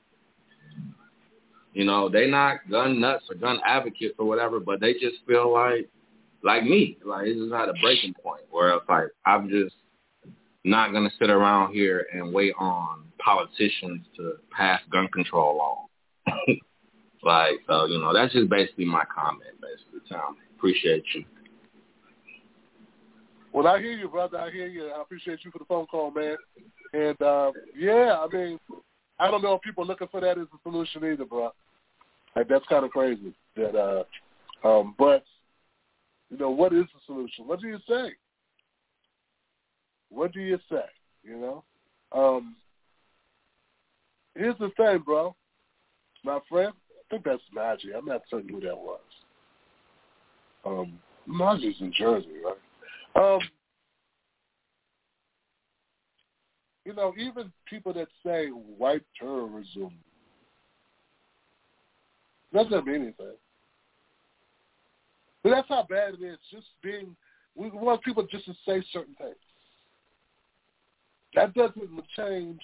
Speaker 7: You know, they not gun nuts or gun advocates or whatever, but they just feel like, like me, like this is at a breaking point where it's like I'm just not gonna sit around here and wait on politicians to pass gun control law. like, so you know, that's just basically my comment, basically. Tom, appreciate you.
Speaker 1: Well, I hear you, brother. I hear you. I appreciate you for the phone call, man. And uh, yeah, I mean, I don't know if people are looking for that as a solution either, bro. Like that's kind of crazy. That, uh, um, but you know, what is the solution? What do you say? What do you say? You know, um, here's the thing, bro. My friend, I think that's Najee. I'm not certain who that was. Um, Najee's in Jersey, right? Um, you know, even people that say white terrorism doesn't mean anything. But that's how bad it is. Just being, we want people just to say certain things. That doesn't change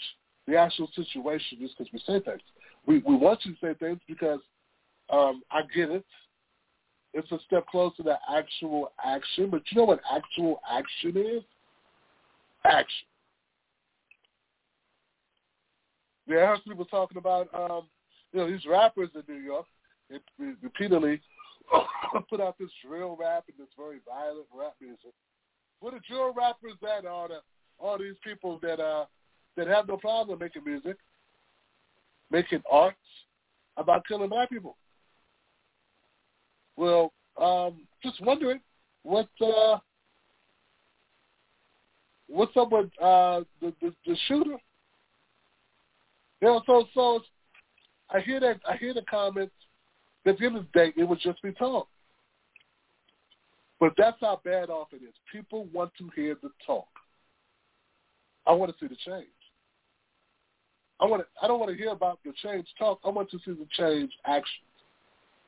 Speaker 1: the actual situation just because we say things. We we want you to say things because um, I get it it's a step closer to actual action. But you know what actual action is? Action. Yeah, heard people talking about, um, you know, these rappers in New York they repeatedly put out this drill rap and this very violent rap music. Where the drill rappers that are the all these people that uh that have no problem making music, making arts about killing black people. Well, um, just wondering what uh, what's up with uh, the, the the shooter. You know, so so I hear that I hear the comments. At the end of the day, it would just be talk. But that's how bad off it is. People want to hear the talk. I want to see the change. I want to, I don't want to hear about the change talk. I want to see the change action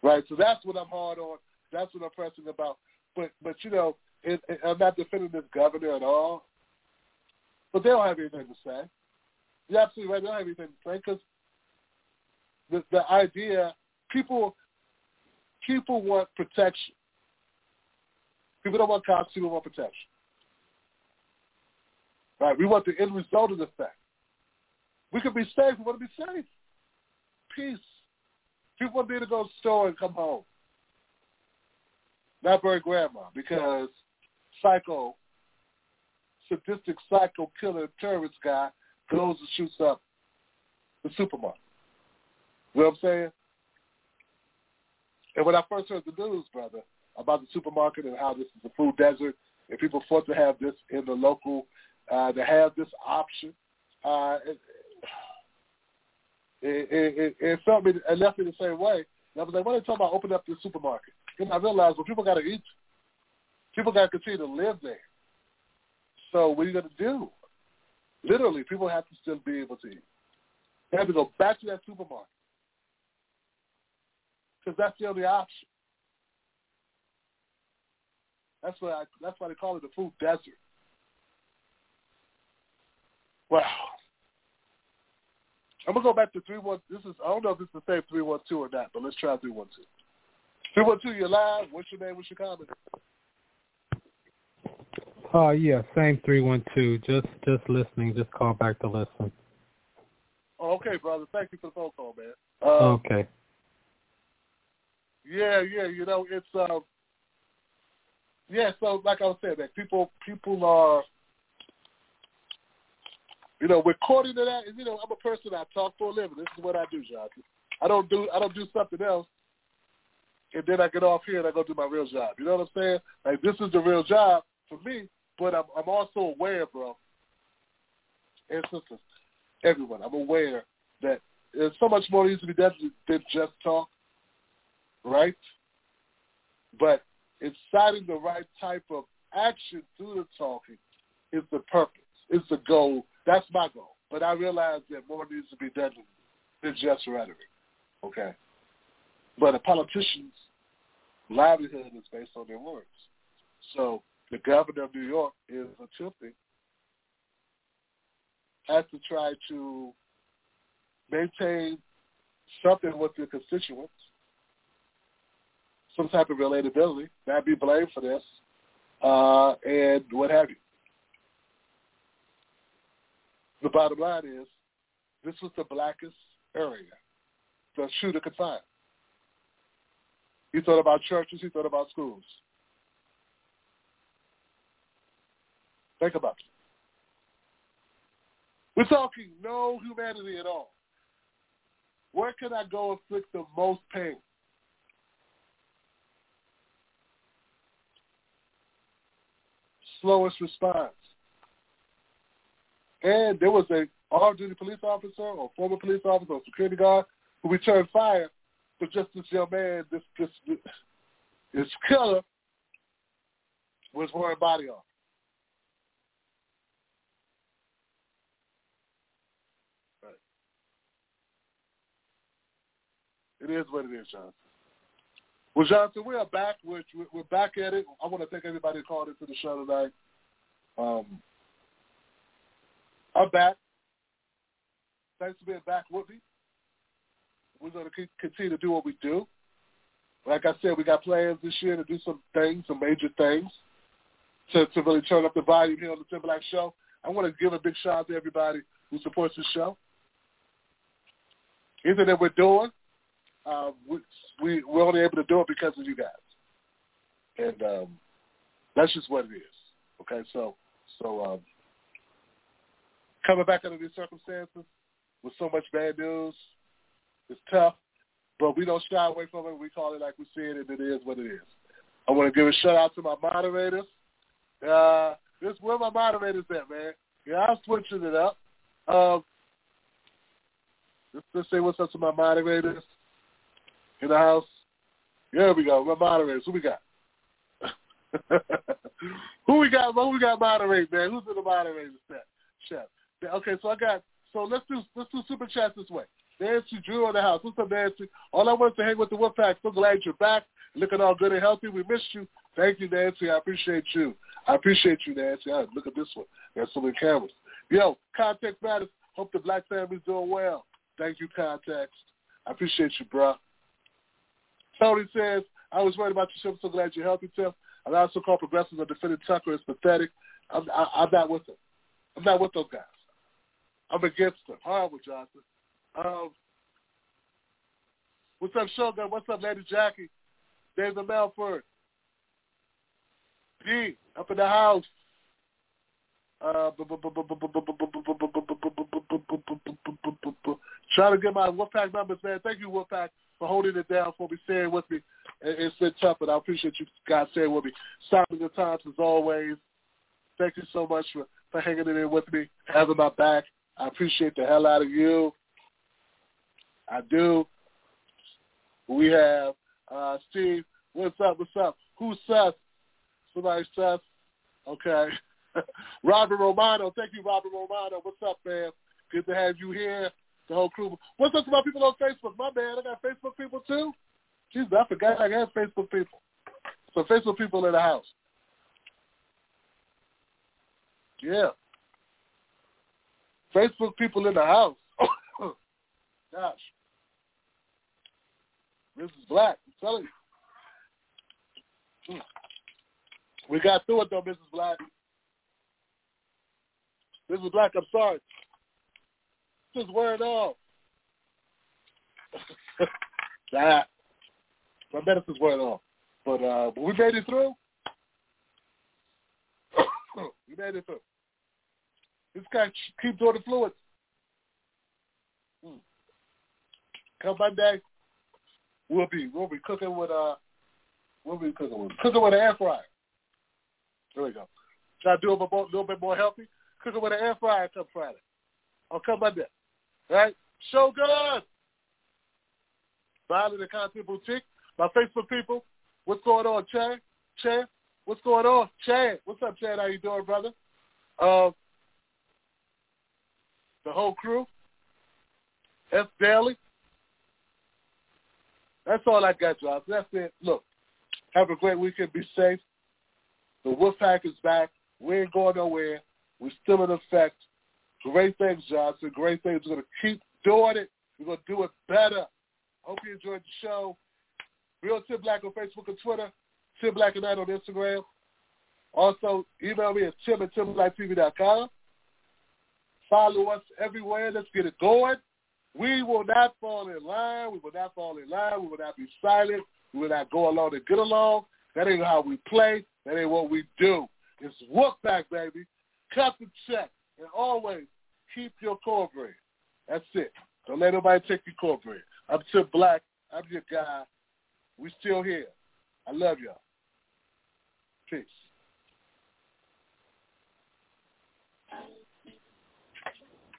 Speaker 1: right? So that's what I'm hard on. That's what I'm pressing about. But but you know, it, it, I'm not defending this governor at all. But they don't have anything to say. You're absolutely right. They don't have anything to say because the the idea people people want protection. People don't want cops. People want protection. Right? We want the end result of the fact. We can be safe. We want to be safe. Peace. People me to go to the store and come home. Not bury grandma because psycho, sadistic psycho killer terrorist guy goes and shoots up the supermarket. You know what I'm saying? And when I first heard the news, brother, about the supermarket and how this is a food desert, and people fought to have this in the local, uh, to have this option, uh, it, it, it felt me and left me the same way. And I was like, what are they talking about opening up this supermarket? And I realized, well, people got to eat. People got to continue to live there. So what are you going to do? Literally, people have to still be able to eat. They have to go back to that supermarket because that's the only option. That's why I, that's why they call it the food desert. Wow. I'm gonna go back to three one. This is I don't know if this is the same three one two or not, but let's try three one two. Three one two, you're live. What's your name? What's your comment?
Speaker 4: Oh yeah, same three one two. Just just listening. Just call back to listen.
Speaker 1: Oh, okay, brother. Thank you for the phone call, man. Um,
Speaker 4: okay.
Speaker 1: Yeah, yeah. You know, it's um, yeah. So, like I was saying, that people people are, you know, we're caught that. And, you know, I'm a person. I talk for a living. This is what I do, Jonathan. I don't do I don't do something else, and then I get off here and I go do my real job. You know what I'm saying? Like this is the real job for me. But I'm I'm also aware, bro, and sisters, everyone. I'm aware that there's so much more needs to be done than just talk, right? But inciting the right type of action through the talking is the purpose. It's the goal. That's my goal. But I realize that more needs to be done than just rhetoric. Okay. But a politician's livelihood is based on their words. So the governor of New York is attempting has to try to maintain something with their constituents, some type of relatability, not be blamed for this, uh, and what have you. The bottom line is, this was the blackest area the shooter could find. He thought about churches, he thought about schools. Think about it. We're talking no humanity at all. Where can I go inflict the most pain? Slowest response. And there was a off-duty police officer or former police officer or security guard who returned fire for just this young man, this this this killer was wearing body armor. It is what it is, Johnson. Well, Johnson, we are back. We're, we're back at it. I want to thank everybody who called into the show tonight. Um, I'm back. Thanks for being back with me. We're going to continue to do what we do. Like I said, we got plans this year to do some things, some major things, to, to really turn up the volume here on the Tim Show. I want to give a big shout out to everybody who supports the show. Anything that we're doing, uh, we, we we're only able to do it because of you guys, and um, that's just what it is. Okay, so so um, coming back under these circumstances with so much bad news, it's tough, but we don't shy away from it. We call it like we see it, and it is what it is. I want to give a shout out to my moderators. Uh, this where my moderators at, man. Yeah, I'm switching it up. Um, let's, let's say what's up to my moderators in the house. There we go. My moderators. Who we got? who we got? Who we got moderate, man? Who's in the moderator set? Chef. Okay, so I got. So let's do let's do super chats this way. Nancy Drew in the house. What's up, Nancy? All I want to hang with the Wolfpack. So glad you're back. Looking all good and healthy. We missed you. Thank you, Nancy. I appreciate you. I appreciate you, Nancy. Right, look at this one. There's so many cameras. Yo, Context Matters. Hope the black family's doing well. Thank you, Context. I appreciate you, bro. Tony says, I was worried about your show. I'm so glad you're healthy, Tim. I also call progressives are defending Tucker as pathetic. I'm, I, I'm not with them. I'm not with those guys. I'm against them. Horrible, Johnson. Um, what's up, Shogun? What's up, Lady Jackie? David Melford. D, up in the house. Uh, trying to get my Wolfpack numbers, man. Thank you, Wolfpack for holding it down for me, staying with me. It's been tough, but I appreciate you guys staying with me. Stopping the times as always. Thank you so much for, for hanging in there with me, having my back. I appreciate the hell out of you. I do. We have uh, Steve. What's up? What's up? Who's sus? Somebody sus. Okay. Robert Romano. Thank you, Robert Romano. What's up, man? Good to have you here. The whole crew. What's up to my people on Facebook? My man, I got Facebook people too. Jesus, I forgot I got Facebook people. So Facebook people in the house. Yeah. Facebook people in the house. Gosh. This is black. I'm telling you. Hmm. We got through it though, Mrs. Black. Mrs. Black, I'm sorry. Just wear it off. that. My medicine's wearing off. But uh but we made it through. we made it through. This guy keep doing the fluids. Hmm. Come Monday, we'll be we'll be cooking with uh we'll be cooking with cooking with an air fryer. There we go. Try to do it a little bit more healthy. Cooking with an air fryer come Friday. I'll come Monday. Right? Show good. Violet the Content Boutique. My Facebook people. What's going on, Chad? Chad? What's going on? Chad. What's up, Chad? How you doing, brother? Um, the whole crew. F Daily. That's all I got, y'all. That's it. Look, have a great weekend. Be safe. The Wolfpack is back. We ain't going nowhere. We're still in effect. Great things, Johnson. Great things. We're going to keep doing it. We're going to do it better. Hope you enjoyed the show. Real Tim Black on Facebook and Twitter. Tim Black and Night on Instagram. Also, email me at tim at timblackTV.com. Follow us everywhere. Let's get it going. We will not fall in line. We will not fall in line. We will not be silent. We will not go along and get along. That ain't how we play. That ain't what we do. It's work back, baby. Cut the check. And always keep your core cornbread. That's it. Don't let nobody take your core cornbread. I'm Tim Black. I'm your guy. We still here. I love y'all. Peace.